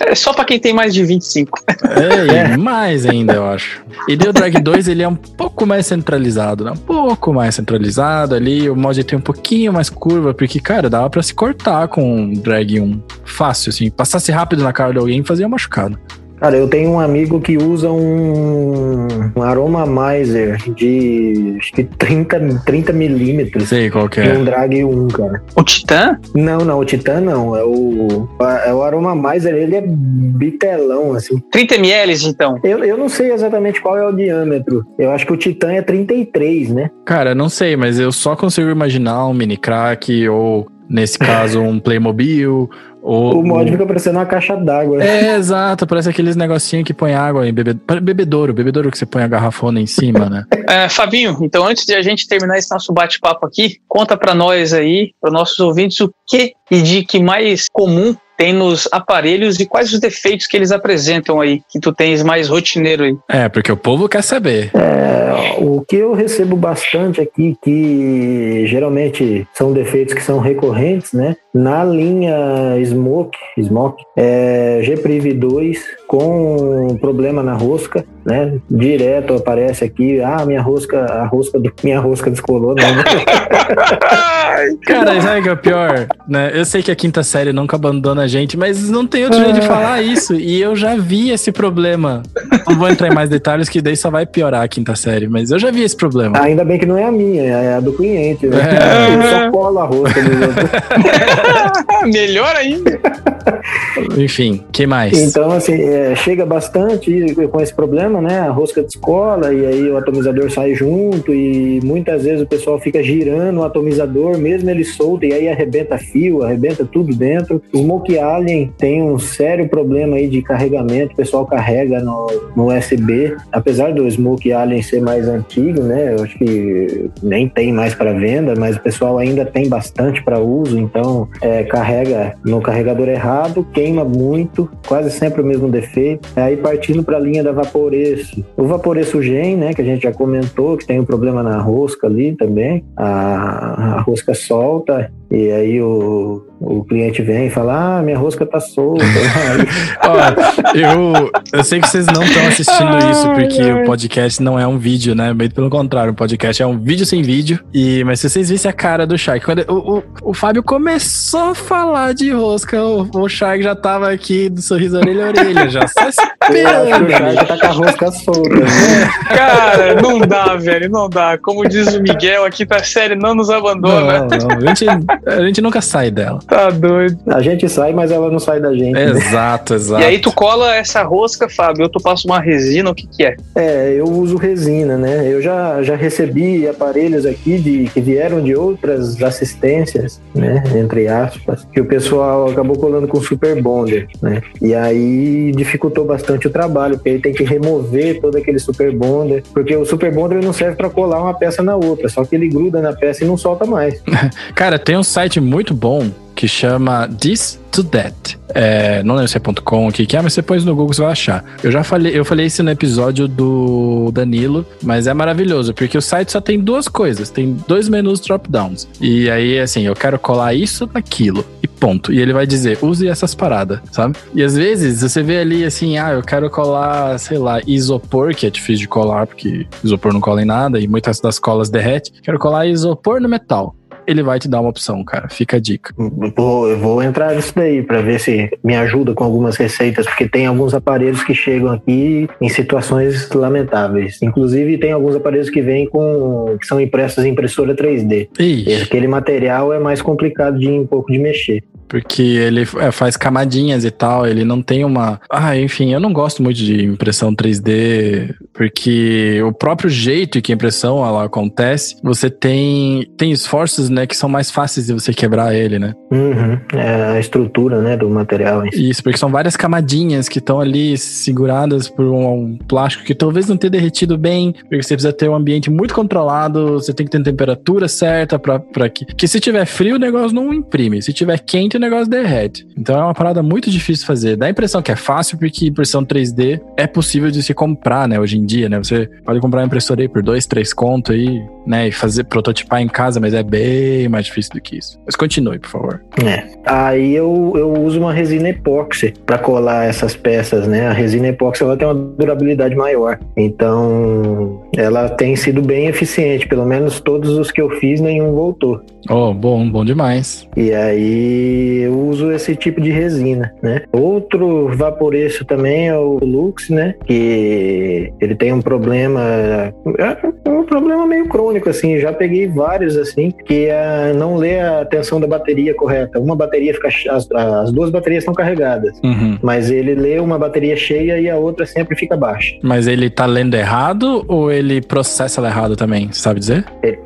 é só pra quem tem mais de 25. É, e mais ainda, eu acho. E o Drag 2, ele é um pouco mais centralizado, né? Um pouco mais centralizado ali. O mod tem um pouquinho mais curva, porque, cara, dava pra se cortar com Drag 1. Fácil, assim. Passasse rápido na cara de alguém e fazia machucado. Cara, eu tenho um amigo que usa um, um Aromamizer de acho que 30, 30 milímetros. Sei qual que E é. um Drag 1, cara. O Titã? Não, não, o Titan não. É o, é o Aromamizer, ele é bitelão, assim. 30 ml, então. Eu, eu não sei exatamente qual é o diâmetro. Eu acho que o Titan é 33, né? Cara, não sei, mas eu só consigo imaginar um mini crack ou, nesse caso, um Playmobil. Ou, O mod fica parecendo uma caixa d'água. É, exato, parece aqueles negocinhos que põe água em bebe... bebedouro, bebedouro que você põe a garrafona em cima, né? É, Fabinho, então antes de a gente terminar esse nosso bate-papo aqui, conta pra nós aí, para nossos ouvintes, o que e de que mais comum tem nos aparelhos e quais os defeitos que eles apresentam aí, que tu tens mais rotineiro aí. É, porque o povo quer saber. É, o que eu recebo bastante aqui, que geralmente são defeitos que são recorrentes, né? Na linha Smoke, Smoke é GPRIV 2 com problema na rosca, né? Direto aparece aqui, ah, minha rosca, a rosca do, minha rosca descolou, não, né? Cara, sabe o que é o pior? Né? Eu sei que a quinta série nunca abandona gente, mas não tem outro jeito de falar isso. E eu já vi esse problema. Não vou entrar em mais detalhes, que daí só vai piorar a quinta série, mas eu já vi esse problema. Ainda bem que não é a minha, é a do cliente, né? É. Ele só cola a rosca no outro. Melhor ainda. Enfim, que mais? Então, assim, é, chega bastante com esse problema, né? A rosca descola e aí o atomizador sai junto e muitas vezes o pessoal fica girando o atomizador, mesmo ele solto, e aí arrebenta fio, arrebenta tudo dentro. O Alien tem um sério problema aí de carregamento, o pessoal carrega no, no USB, apesar do Smoke Alien ser mais antigo, né? Eu acho que nem tem mais para venda, mas o pessoal ainda tem bastante para uso, então é, carrega no carregador errado, queima muito, quase sempre o mesmo defeito. Aí partindo para a linha da Vaporeço. O Vaporeço Gen, né, que a gente já comentou, que tem um problema na rosca ali também, a, a rosca solta, e aí o, o cliente vem e fala: Ah, minha rosca tá solta. Ó, eu, eu sei que vocês não estão assistindo isso, porque o podcast não é um vídeo, né? Bem pelo contrário, o podcast é um vídeo sem vídeo. E, mas se vocês vissem a cara do Shark, quando o, o, o Fábio começou a falar de rosca, o, o Shark já tava aqui do sorriso orelha a orelha, já só esperando. o Shark tá com a rosca solta. né? Cara, não dá, velho, não dá. Como diz o Miguel, a quinta série não nos abandona. Não, não, a gente, a gente nunca sai dela. Tá doido. A gente sai, mas ela não sai da gente. né? Exato, exato. E aí tu cola essa rosca, Fábio, ou tu passa uma resina, o que que é? É, eu uso resina, né? Eu já, já recebi aparelhos aqui de, que vieram de outras assistências, né? Entre aspas, que o pessoal acabou colando com super bonder, né? E aí dificultou bastante o trabalho, porque aí tem que remover todo aquele super bonder, porque o super bonder não serve para colar uma peça na outra, só que ele gruda na peça e não solta mais. Cara, tem um site muito bom que chama This to That. É, não lembro se é .com o que, que é, mas você põe no Google você vai achar. Eu já falei, eu falei isso no episódio do Danilo, mas é maravilhoso, porque o site só tem duas coisas, tem dois menus drop-downs. E aí, assim, eu quero colar isso naquilo. E ponto. E ele vai dizer, use essas paradas, sabe? E às vezes você vê ali assim, ah, eu quero colar, sei lá, isopor, que é difícil de colar, porque isopor não cola em nada, e muitas das colas derrete. Quero colar isopor no metal ele vai te dar uma opção, cara. Fica a dica. Vou, eu vou entrar nisso daí para ver se me ajuda com algumas receitas, porque tem alguns aparelhos que chegam aqui em situações lamentáveis. Inclusive, tem alguns aparelhos que vêm com. que são impressos em impressora 3D. Ixi, Aquele material é mais complicado de um pouco de mexer. Porque ele é, faz camadinhas e tal, ele não tem uma. Ah, enfim, eu não gosto muito de impressão 3D, porque o próprio jeito que a impressão ela acontece, você tem, tem esforços, né, que são mais fáceis de você quebrar ele, né? Uhum. É a estrutura né, do material si. Isso, porque são várias camadinhas que estão ali seguradas por um, plástico que talvez não tenha derretido bem, porque você precisa ter um ambiente muito controlado, você tem que ter a temperatura certa para que, que se tiver frio o negócio não imprime, se tiver quente o negócio derrete. Então é uma parada muito difícil de fazer. Dá a impressão que é fácil porque impressão 3D é possível de se comprar, né, hoje em dia, né? Você pode comprar uma impressora aí por dois, três conto aí, né, e fazer prototipar em casa, mas é bem mais difícil do que isso. Mas continue, por favor. É. Aí eu, eu uso uma resina epóxi para colar essas peças, né? A resina epóxi ela tem uma durabilidade maior. Então, ela tem sido bem eficiente. Pelo menos todos os que eu fiz, nenhum voltou. Oh, bom, bom demais. E aí E eu uso esse tipo de resina, né? Outro vaporeço também é o Lux, né? Que ele tem um problema, é um problema meio crônico, assim. Já peguei vários, assim, que é não lê a tensão da bateria correta. Uma bateria fica. As, as duas baterias estão carregadas, Uhum. mas ele lê uma bateria cheia e a outra sempre fica baixa. Mas ele tá lendo errado ou ele processa ela errado também? Sabe dizer? Ele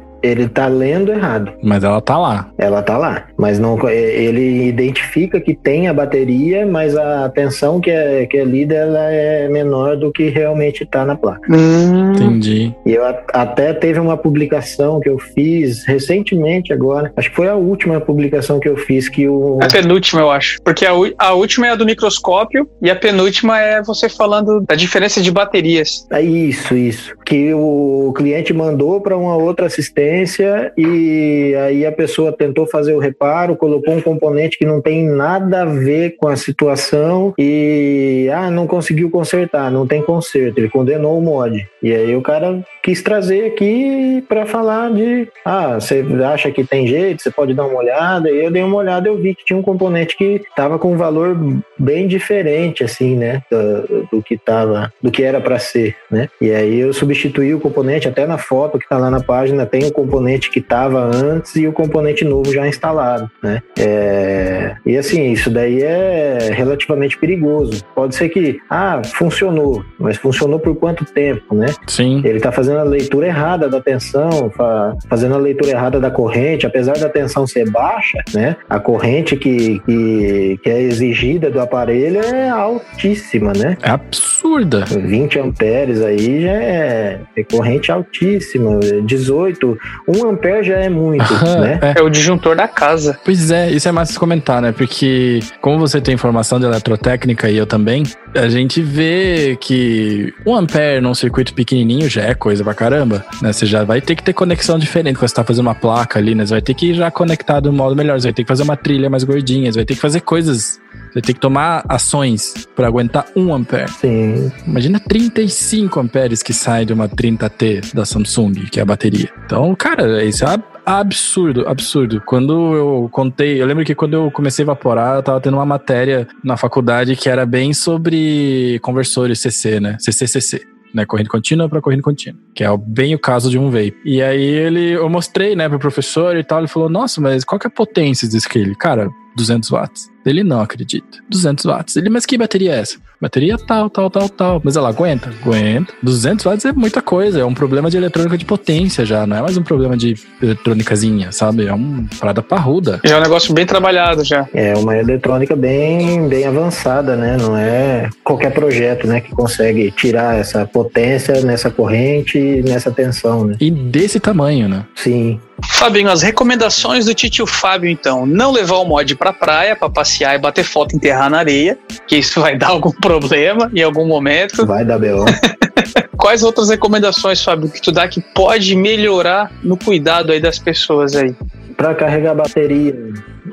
tá lendo errado. Mas ela tá lá. Ela tá lá, mas não ele identifica que tem a bateria, mas a tensão que é, que é lida ela é menor do que realmente tá na placa. Hum, Entendi. E eu até teve uma publicação que eu fiz recentemente agora, acho que foi a última publicação que eu fiz que o a penúltima, eu acho. Porque a, a última é a do microscópio e a penúltima é você falando da diferença de baterias. É isso, isso. Que o cliente mandou para uma outra assistência e aí a pessoa tentou fazer o reparo, colocou um componente que não tem nada a ver com a situação e ah, não conseguiu consertar, não tem conserto, ele condenou o mod. E aí o cara quis trazer aqui para falar de ah, você acha que tem jeito, você pode dar uma olhada. E eu dei uma olhada, eu vi que tinha um componente que tava com um valor bem diferente assim, né, do, do que tava, do que era para ser, né? E aí eu substituí o componente, até na foto que tá lá na página tem o componente que tava antes e o componente novo já instalado, né? É, E assim, isso daí é relativamente perigoso. Pode ser que, ah, funcionou, mas funcionou por quanto tempo, né? Sim. Ele está fazendo a leitura errada da tensão, fa- fazendo a leitura errada da corrente, apesar da tensão ser baixa, né? A corrente que, que, que é exigida do aparelho é altíssima, né? É absurda. 20 amperes aí já é, é corrente altíssima, 18, 1 ampere já é muito, Aham, né? é. É o disjuntor da casa. Pois é, isso é de comentar, né? Porque, como você tem informação de eletrotécnica e eu também, a gente vê que um ampere num circuito pequenininho já é coisa pra caramba, né? Você já vai ter que ter conexão diferente quando você tá fazendo uma placa ali, né? Você vai ter que ir já conectar de um modo melhor, você vai ter que fazer uma trilha mais gordinha, você vai ter que fazer coisas, você vai ter que tomar ações pra aguentar um ampere. Sim, Imagina 35 amperes que sai de uma 30T da Samsung, que é a bateria. Então, cara, isso é ab- absurdo, absurdo. Quando eu contei, eu lembro que quando eu comecei a evaporar, eu tava tendo uma matéria na faculdade que era bem sobre conversores CC, né? CCCC. Né, corrente contínua para corrente contínua, que é bem o caso de um vape. E aí ele, eu mostrei, né, pro professor e tal, ele falou: "Nossa, mas qual que é a potência desse que ele, cara, 200 watts". Ele não acredita. 200 watts. Ele, mas que bateria é essa? Bateria tal, tal, tal, tal. Mas ela aguenta? Aguenta. 200 watts é muita coisa. É um problema de eletrônica de potência já. Não é mais um problema de eletrônicazinha, sabe? É uma parada parruda. É um negócio bem trabalhado já. é uma eletrônica bem, bem avançada, né? Não é qualquer projeto, né, que consegue tirar essa potência nessa corrente e nessa tensão, né? E desse tamanho, né? Sim, Fabinho, as recomendações do titio Fábio, então. Não levar o mod pra praia, pra passear e bater foto e enterrar na areia, que isso vai dar algum problema em algum momento. vai dar BO. Quais outras recomendações, Fábio, que tu dá que pode melhorar no cuidado aí das pessoas aí? Para carregar a bateria,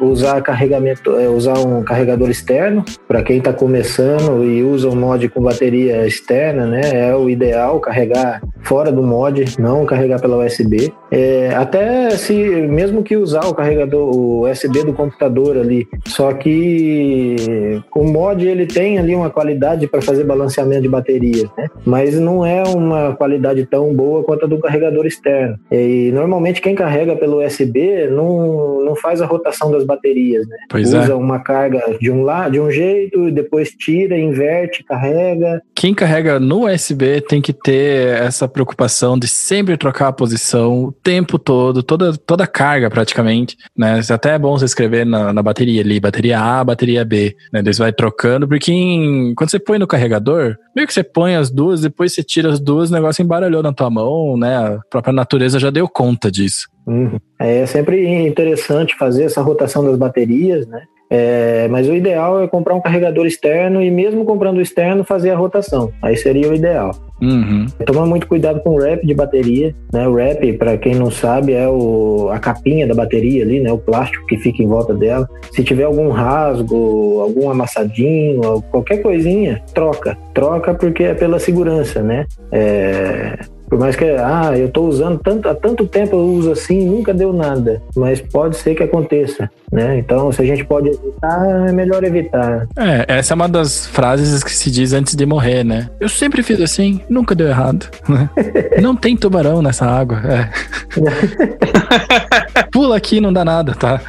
usar carregamento, é, usar um carregador externo. Para quem está começando e usa um mod com bateria externa, né, é o ideal carregar fora do mod, não carregar pela USB. É, até se mesmo que usar o carregador, o USB do computador ali, só que o mod ele tem ali uma qualidade para fazer balanceamento de bateria, né? Mas não é uma qualidade tão boa quanto a do carregador externo. E normalmente quem carrega pelo USB não, não faz a rotação das baterias, né? Pois Usa é. uma carga de um lado, de um jeito, depois tira, inverte, carrega. Quem carrega no USB tem que ter essa preocupação de sempre trocar a posição tempo todo, toda, toda a carga praticamente, né? Até é bom você escrever na, na bateria ali, bateria A, bateria B, né? Você vai trocando, porque em- quando você põe no carregador, meio que você põe as duas, depois você tira as duas, o negócio embaralhou na tua mão, né? A própria natureza já deu conta disso. Uhum. É sempre interessante fazer essa rotação das baterias, né? É, mas o ideal é comprar um carregador externo e mesmo comprando o externo fazer a rotação. Aí seria o ideal. Uhum. Toma muito cuidado com o wrap de bateria, né? O wrap, para quem não sabe, é o, a capinha da bateria ali, né? O plástico que fica em volta dela. Se tiver algum rasgo, algum amassadinho, qualquer coisinha, troca. Troca porque é pela segurança, né? É, Por mais que, ah, eu tô usando tanto, há tanto tempo eu uso assim, nunca deu nada. Mas pode ser que aconteça, né? Então, se a gente pode evitar, é melhor evitar. É, essa é uma das frases que se diz antes de morrer, né? Eu sempre fiz assim, nunca deu errado. Né? não tem tubarão nessa água. É. Pula aqui, não dá nada, tá?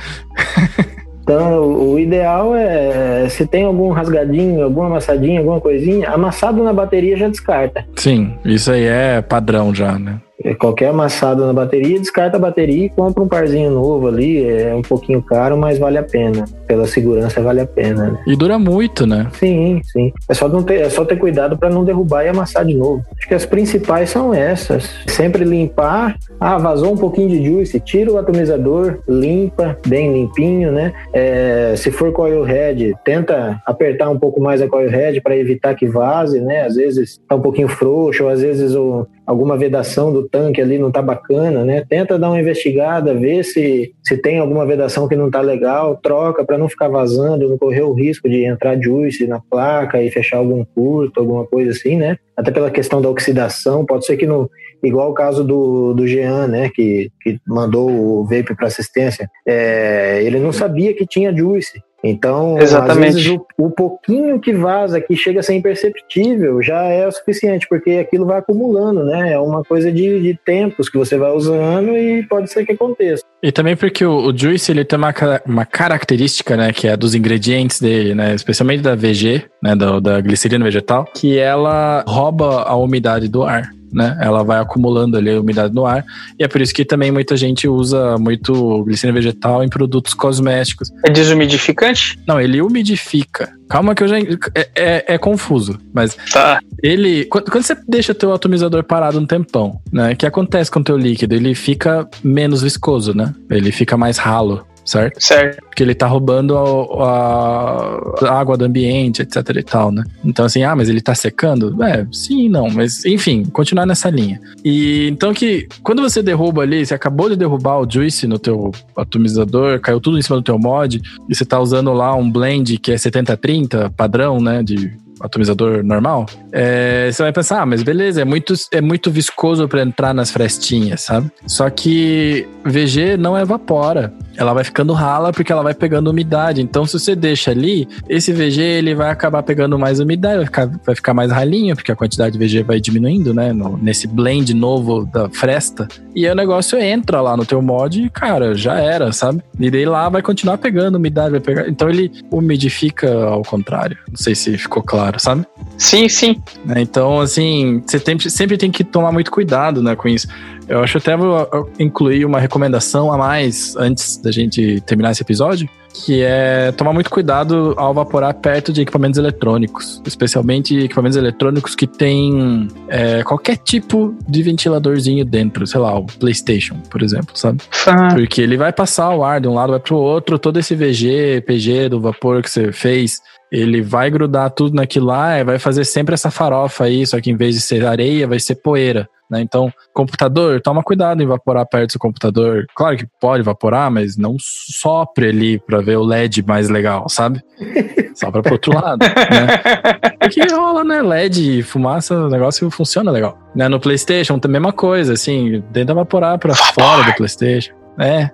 Então, o ideal é, se tem algum rasgadinho, alguma amassadinha, alguma coisinha, amassado na bateria já descarta. Sim, isso aí é padrão já, né? É, qualquer amassado na bateria, descarta a bateria e compra um parzinho novo ali. É um pouquinho caro, mas vale a pena. Pela segurança, vale a pena. Né? E dura muito, né? Sim, sim. É só, não ter, é só ter cuidado para não derrubar e amassar de novo. Acho que as principais são essas. Sempre limpar. Ah, vazou um pouquinho de juice, tira o atomizador, limpa, bem limpinho, né? É, se for coil head, tenta apertar um pouco mais a coil head para evitar que vaze, né? Às vezes tá um pouquinho frouxo, ou às vezes o, alguma vedação do tanque ali não tá bacana, né? Tenta dar uma investigada, ver se, se tem alguma vedação que não tá legal, troca para não ficar vazando, não correr o risco de entrar juice na placa e fechar algum curto, alguma coisa assim, né? Até pela questão da oxidação, pode ser que no igual o caso do, do Jean, né, que, que mandou o vape para assistência, é, ele não sabia que tinha juice. Então, Exatamente. às vezes, o, o, pouquinho que vaza, que chega a ser imperceptível, já é o suficiente, porque aquilo vai acumulando, né? É uma coisa de, de tempos que você vai usando e pode ser que aconteça. E também porque o, o Juice, ele tem uma, uma característica, né, que é dos ingredientes dele, né, especialmente da VG, né, da, da glicerina vegetal, que ela rouba a umidade do ar né? Ela vai acumulando ali a umidade no ar. E é por isso que também muita gente usa muito glicina vegetal em produtos cosméticos. É desumidificante? Não, ele umidifica. Calma que eu já. É, é, é confuso, mas. Tá. Ele. Quando, quando, você deixa teu atomizador parado um tempão, né? O que acontece com o teu líquido? Ele fica menos viscoso, né? Ele fica mais ralo certo? Certo. Porque ele tá roubando a, a, água do ambiente, etc e tal, né? Então, assim, ah, mas ele tá secando? É, sim não, mas enfim, continuar nessa linha. E então que quando você derruba ali, você acabou de derrubar o Juice no teu atomizador, caiu tudo em cima do teu mod, e você tá usando lá um blend que é 70-30, padrão, né, de atomizador normal, é, você vai pensar, ah, mas beleza, é muito, é muito viscoso para entrar nas frestinhas, sabe? Só que VG não evapora. Ela vai ficando rala porque ela vai pegando umidade. Então, se você deixa ali, esse VG ele vai acabar pegando mais umidade, vai ficar, vai ficar mais ralinho, porque a quantidade de VG vai diminuindo, né? No, nesse blend novo da fresta. E aí o negócio entra lá no teu mod e, cara, já era, sabe? E daí lá vai continuar pegando umidade, vai pegar. Então ele umidifica ao contrário. Não sei se ficou claro, sabe? Sim, sim. Né? Então, assim, você tem, sempre tem que tomar muito cuidado né, com isso. Eu acho até vou incluir uma recomendação a mais antes da gente terminar esse episódio, que é tomar muito cuidado ao vaporar perto de equipamentos eletrônicos, especialmente equipamentos eletrônicos que tem é, qualquer tipo de ventiladorzinho dentro, sei lá, o PlayStation, por exemplo, sabe? Ah. Porque ele vai passar o ar de um lado vai pro outro, todo esse VG, PG do vapor que você fez ele vai grudar tudo naquilo lá, vai fazer sempre essa farofa aí, só que em vez de ser areia, vai ser poeira. Né? Então, computador, toma cuidado em evaporar perto do seu computador. Claro que pode evaporar, mas não sopre ali para ver o LED mais legal, sabe? Sopra pro outro lado, né? Porque rola, né? LED, fumaça, o negócio funciona legal. Né? No PlayStation, a mesma coisa, assim, tenta evaporar para fora do PlayStation. É,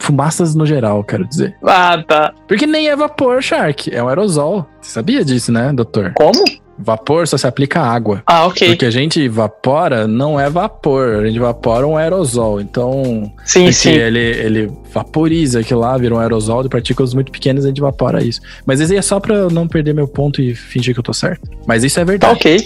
fumaças no geral, quero dizer. Ah, tá. Porque nem é vapor, Shark, é um aerosol. Você sabia disso, né, doutor? Como? Vapor só se aplica a água. Ah, ok. Porque a gente evapora não é vapor, a gente evapora um aerosol. Então, sim, sim. Ele, ele vaporiza aquilo lá, vira um aerosol de partículas muito pequenas a gente evapora isso. Mas isso aí é só pra eu não perder meu ponto e fingir que eu tô certo. Mas isso é verdade. Tá ok.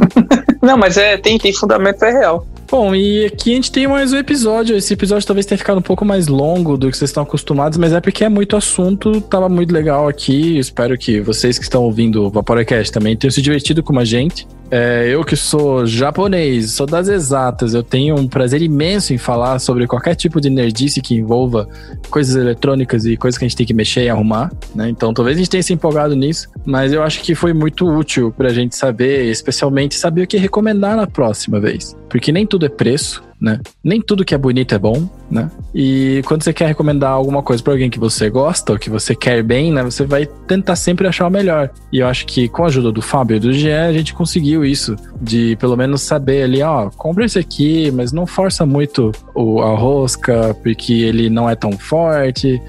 não, mas é, tem, tem fundamento, é real. Bom, e aqui a gente tem mais um episódio. Esse episódio talvez tenha ficado um pouco mais longo do que vocês estão acostumados, mas é porque é muito assunto, tava muito legal aqui. Espero que vocês que estão ouvindo o Vaporacast também tenham se divertido com a gente. É, eu que sou japonês, sou das exatas, eu tenho um prazer imenso em falar sobre qualquer tipo de nerdice que envolva coisas eletrônicas e coisas que a gente tem que mexer e arrumar, né? Então talvez a gente tenha se empolgado nisso, mas eu acho que foi muito útil pra gente saber, especialmente saber o que recomendar na próxima vez. Porque nem tudo é preço, né? Nem tudo que é bonito é bom, né? E quando você quer recomendar alguma coisa para alguém que você gosta ou que você quer bem, né? Você vai tentar sempre achar o melhor. E eu acho que com a ajuda do Fábio e do Jean, a gente conseguiu isso. De pelo menos saber ali, ó, compra esse aqui, mas não força muito o, a rosca, porque ele não é tão forte,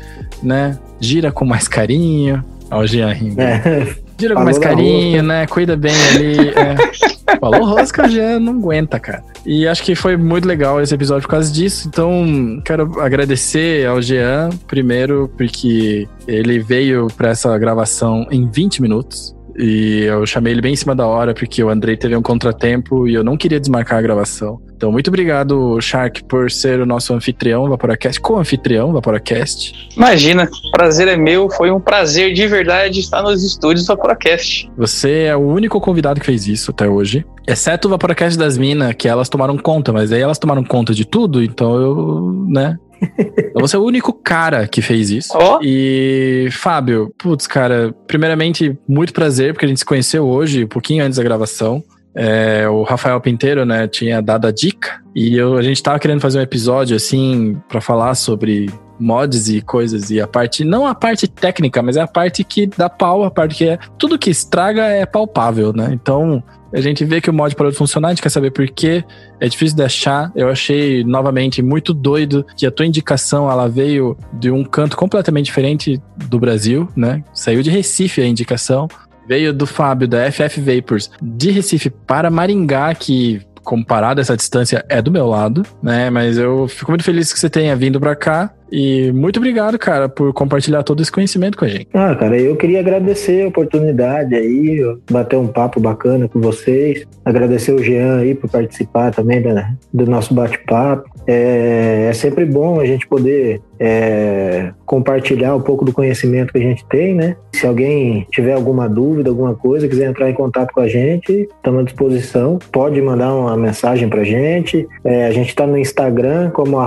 né? Gira com mais carinho. Ó, o Jean rindo. É. Gira com mais carinho, né? Cuida bem ali. É. Falou rosca, já não aguenta, cara. E acho que foi muito legal esse episódio por causa disso. Então, quero agradecer ao Jean, primeiro, porque ele veio para essa gravação em 20 minutos. E eu chamei ele bem em cima da hora, porque o Andrei teve um contratempo e eu não queria desmarcar a gravação. Então, muito obrigado, Shark, por ser o nosso anfitrião Vaporacast, co-anfitrião Vaporacast. Imagina, prazer é meu, foi um prazer de verdade estar nos estúdios Vaporacast. Você é o único convidado que fez isso até hoje. Exceto o Vaporacast das minas, que elas tomaram conta, mas aí elas tomaram conta de tudo, então eu, né, então você é o único cara que fez isso. Oh. E, Fábio, putz, cara, primeiramente, muito prazer, porque a gente se conheceu hoje, um pouquinho antes da gravação. É, o Rafael Pinteiro, né, tinha dado a dica e eu, a gente tava querendo fazer um episódio assim para falar sobre mods e coisas e a parte não a parte técnica, mas é a parte que dá pau, a parte que é tudo que estraga é palpável, né? Então a gente vê que o mod parou de funcionar, a gente quer saber por quê. É difícil de achar. Eu achei, novamente, muito doido que a tua indicação, ela veio de um canto completamente diferente do Brasil, né? Saiu de Recife a indicação. Veio do Fábio, da FF Vapors, de Recife para Maringá, que comparado essa distância é do meu lado, né? Mas eu fico muito feliz que você tenha vindo para cá. E muito obrigado, cara, por compartilhar todo esse conhecimento com a gente. Ah, cara, eu queria agradecer a oportunidade aí, bater um papo bacana com vocês. Agradecer o Jean aí por participar também da, do nosso bate-papo. É, é, sempre bom a gente poder é, compartilhar um pouco do conhecimento que a gente tem, né? Se alguém tiver alguma dúvida, alguma coisa, quiser entrar em contato com a gente, estamos à disposição. Pode mandar uma mensagem pra gente. É, a gente está no Instagram como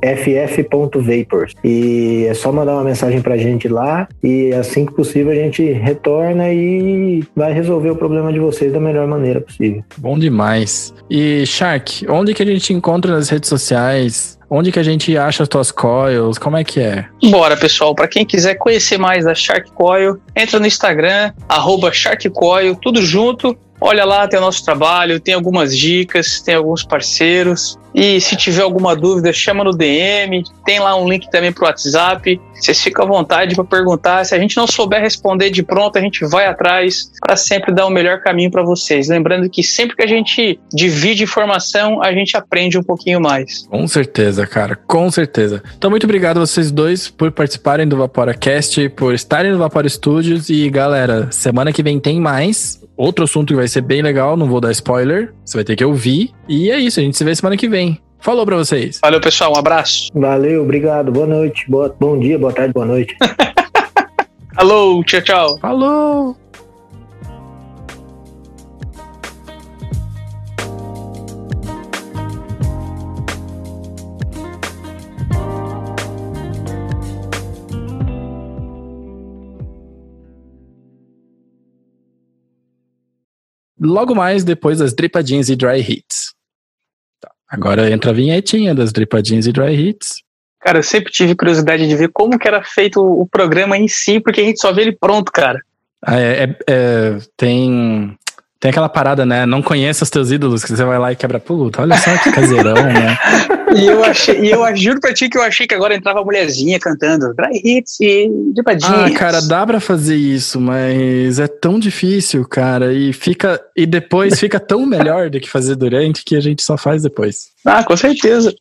ff.v Vapors. E é só mandar uma mensagem pra gente lá e assim que possível a gente retorna e vai resolver o problema de vocês da melhor maneira possível. Bom demais. E Shark, onde que a gente encontra nas redes sociais? Onde que a gente acha as tuas coils? Como é que é? Bora, pessoal. Para quem quiser conhecer mais da Shark Coil, entra no Instagram, arroba Shark Coil, tudo junto. Olha lá, tem o nosso trabalho, tem algumas dicas, tem alguns parceiros. E se tiver alguma dúvida, chama no DM. Tem lá um link também para o WhatsApp. Vocês ficam à vontade para perguntar. Se a gente não souber responder de pronto, a gente vai atrás para sempre dar o melhor caminho para vocês. Lembrando que sempre que a gente divide informação, a gente aprende um pouquinho mais. Com certeza, cara. Com certeza. Então, muito obrigado a vocês dois por participarem do VaporaCast, por estarem no Vapor Studios. E, galera, semana que vem tem mais. Outro assunto que vai ser bem legal, não vou dar spoiler. Você vai ter que ouvir. E é isso, a gente se vê semana que vem. Falou pra vocês. Valeu, pessoal. Um abraço. Valeu, obrigado. Boa noite. Boa, bom dia, boa tarde, boa noite. Alô, tchau, tchau. Falou. Logo mais depois das dripadinhas e dry hits. Agora entra a vinhetinha das dripadinhas e dry hits. Cara, eu sempre tive curiosidade de ver como que era feito o programa em si, porque a gente só vê ele pronto, cara. Ah, é, é, é, tem, tem aquela parada, né? Não conheça os teus ídolos, que você vai lá e quebra. Puta, olha só que caseirão, né? E eu achei, e eu juro pra ti que eu achei que agora entrava a mulherzinha cantando dry hits e dripadinhas. Ah, cara, dá pra fazer isso, mas é tão difícil, cara. E fica. E depois fica tão melhor do que fazer durante que a gente só faz depois. Ah, com certeza.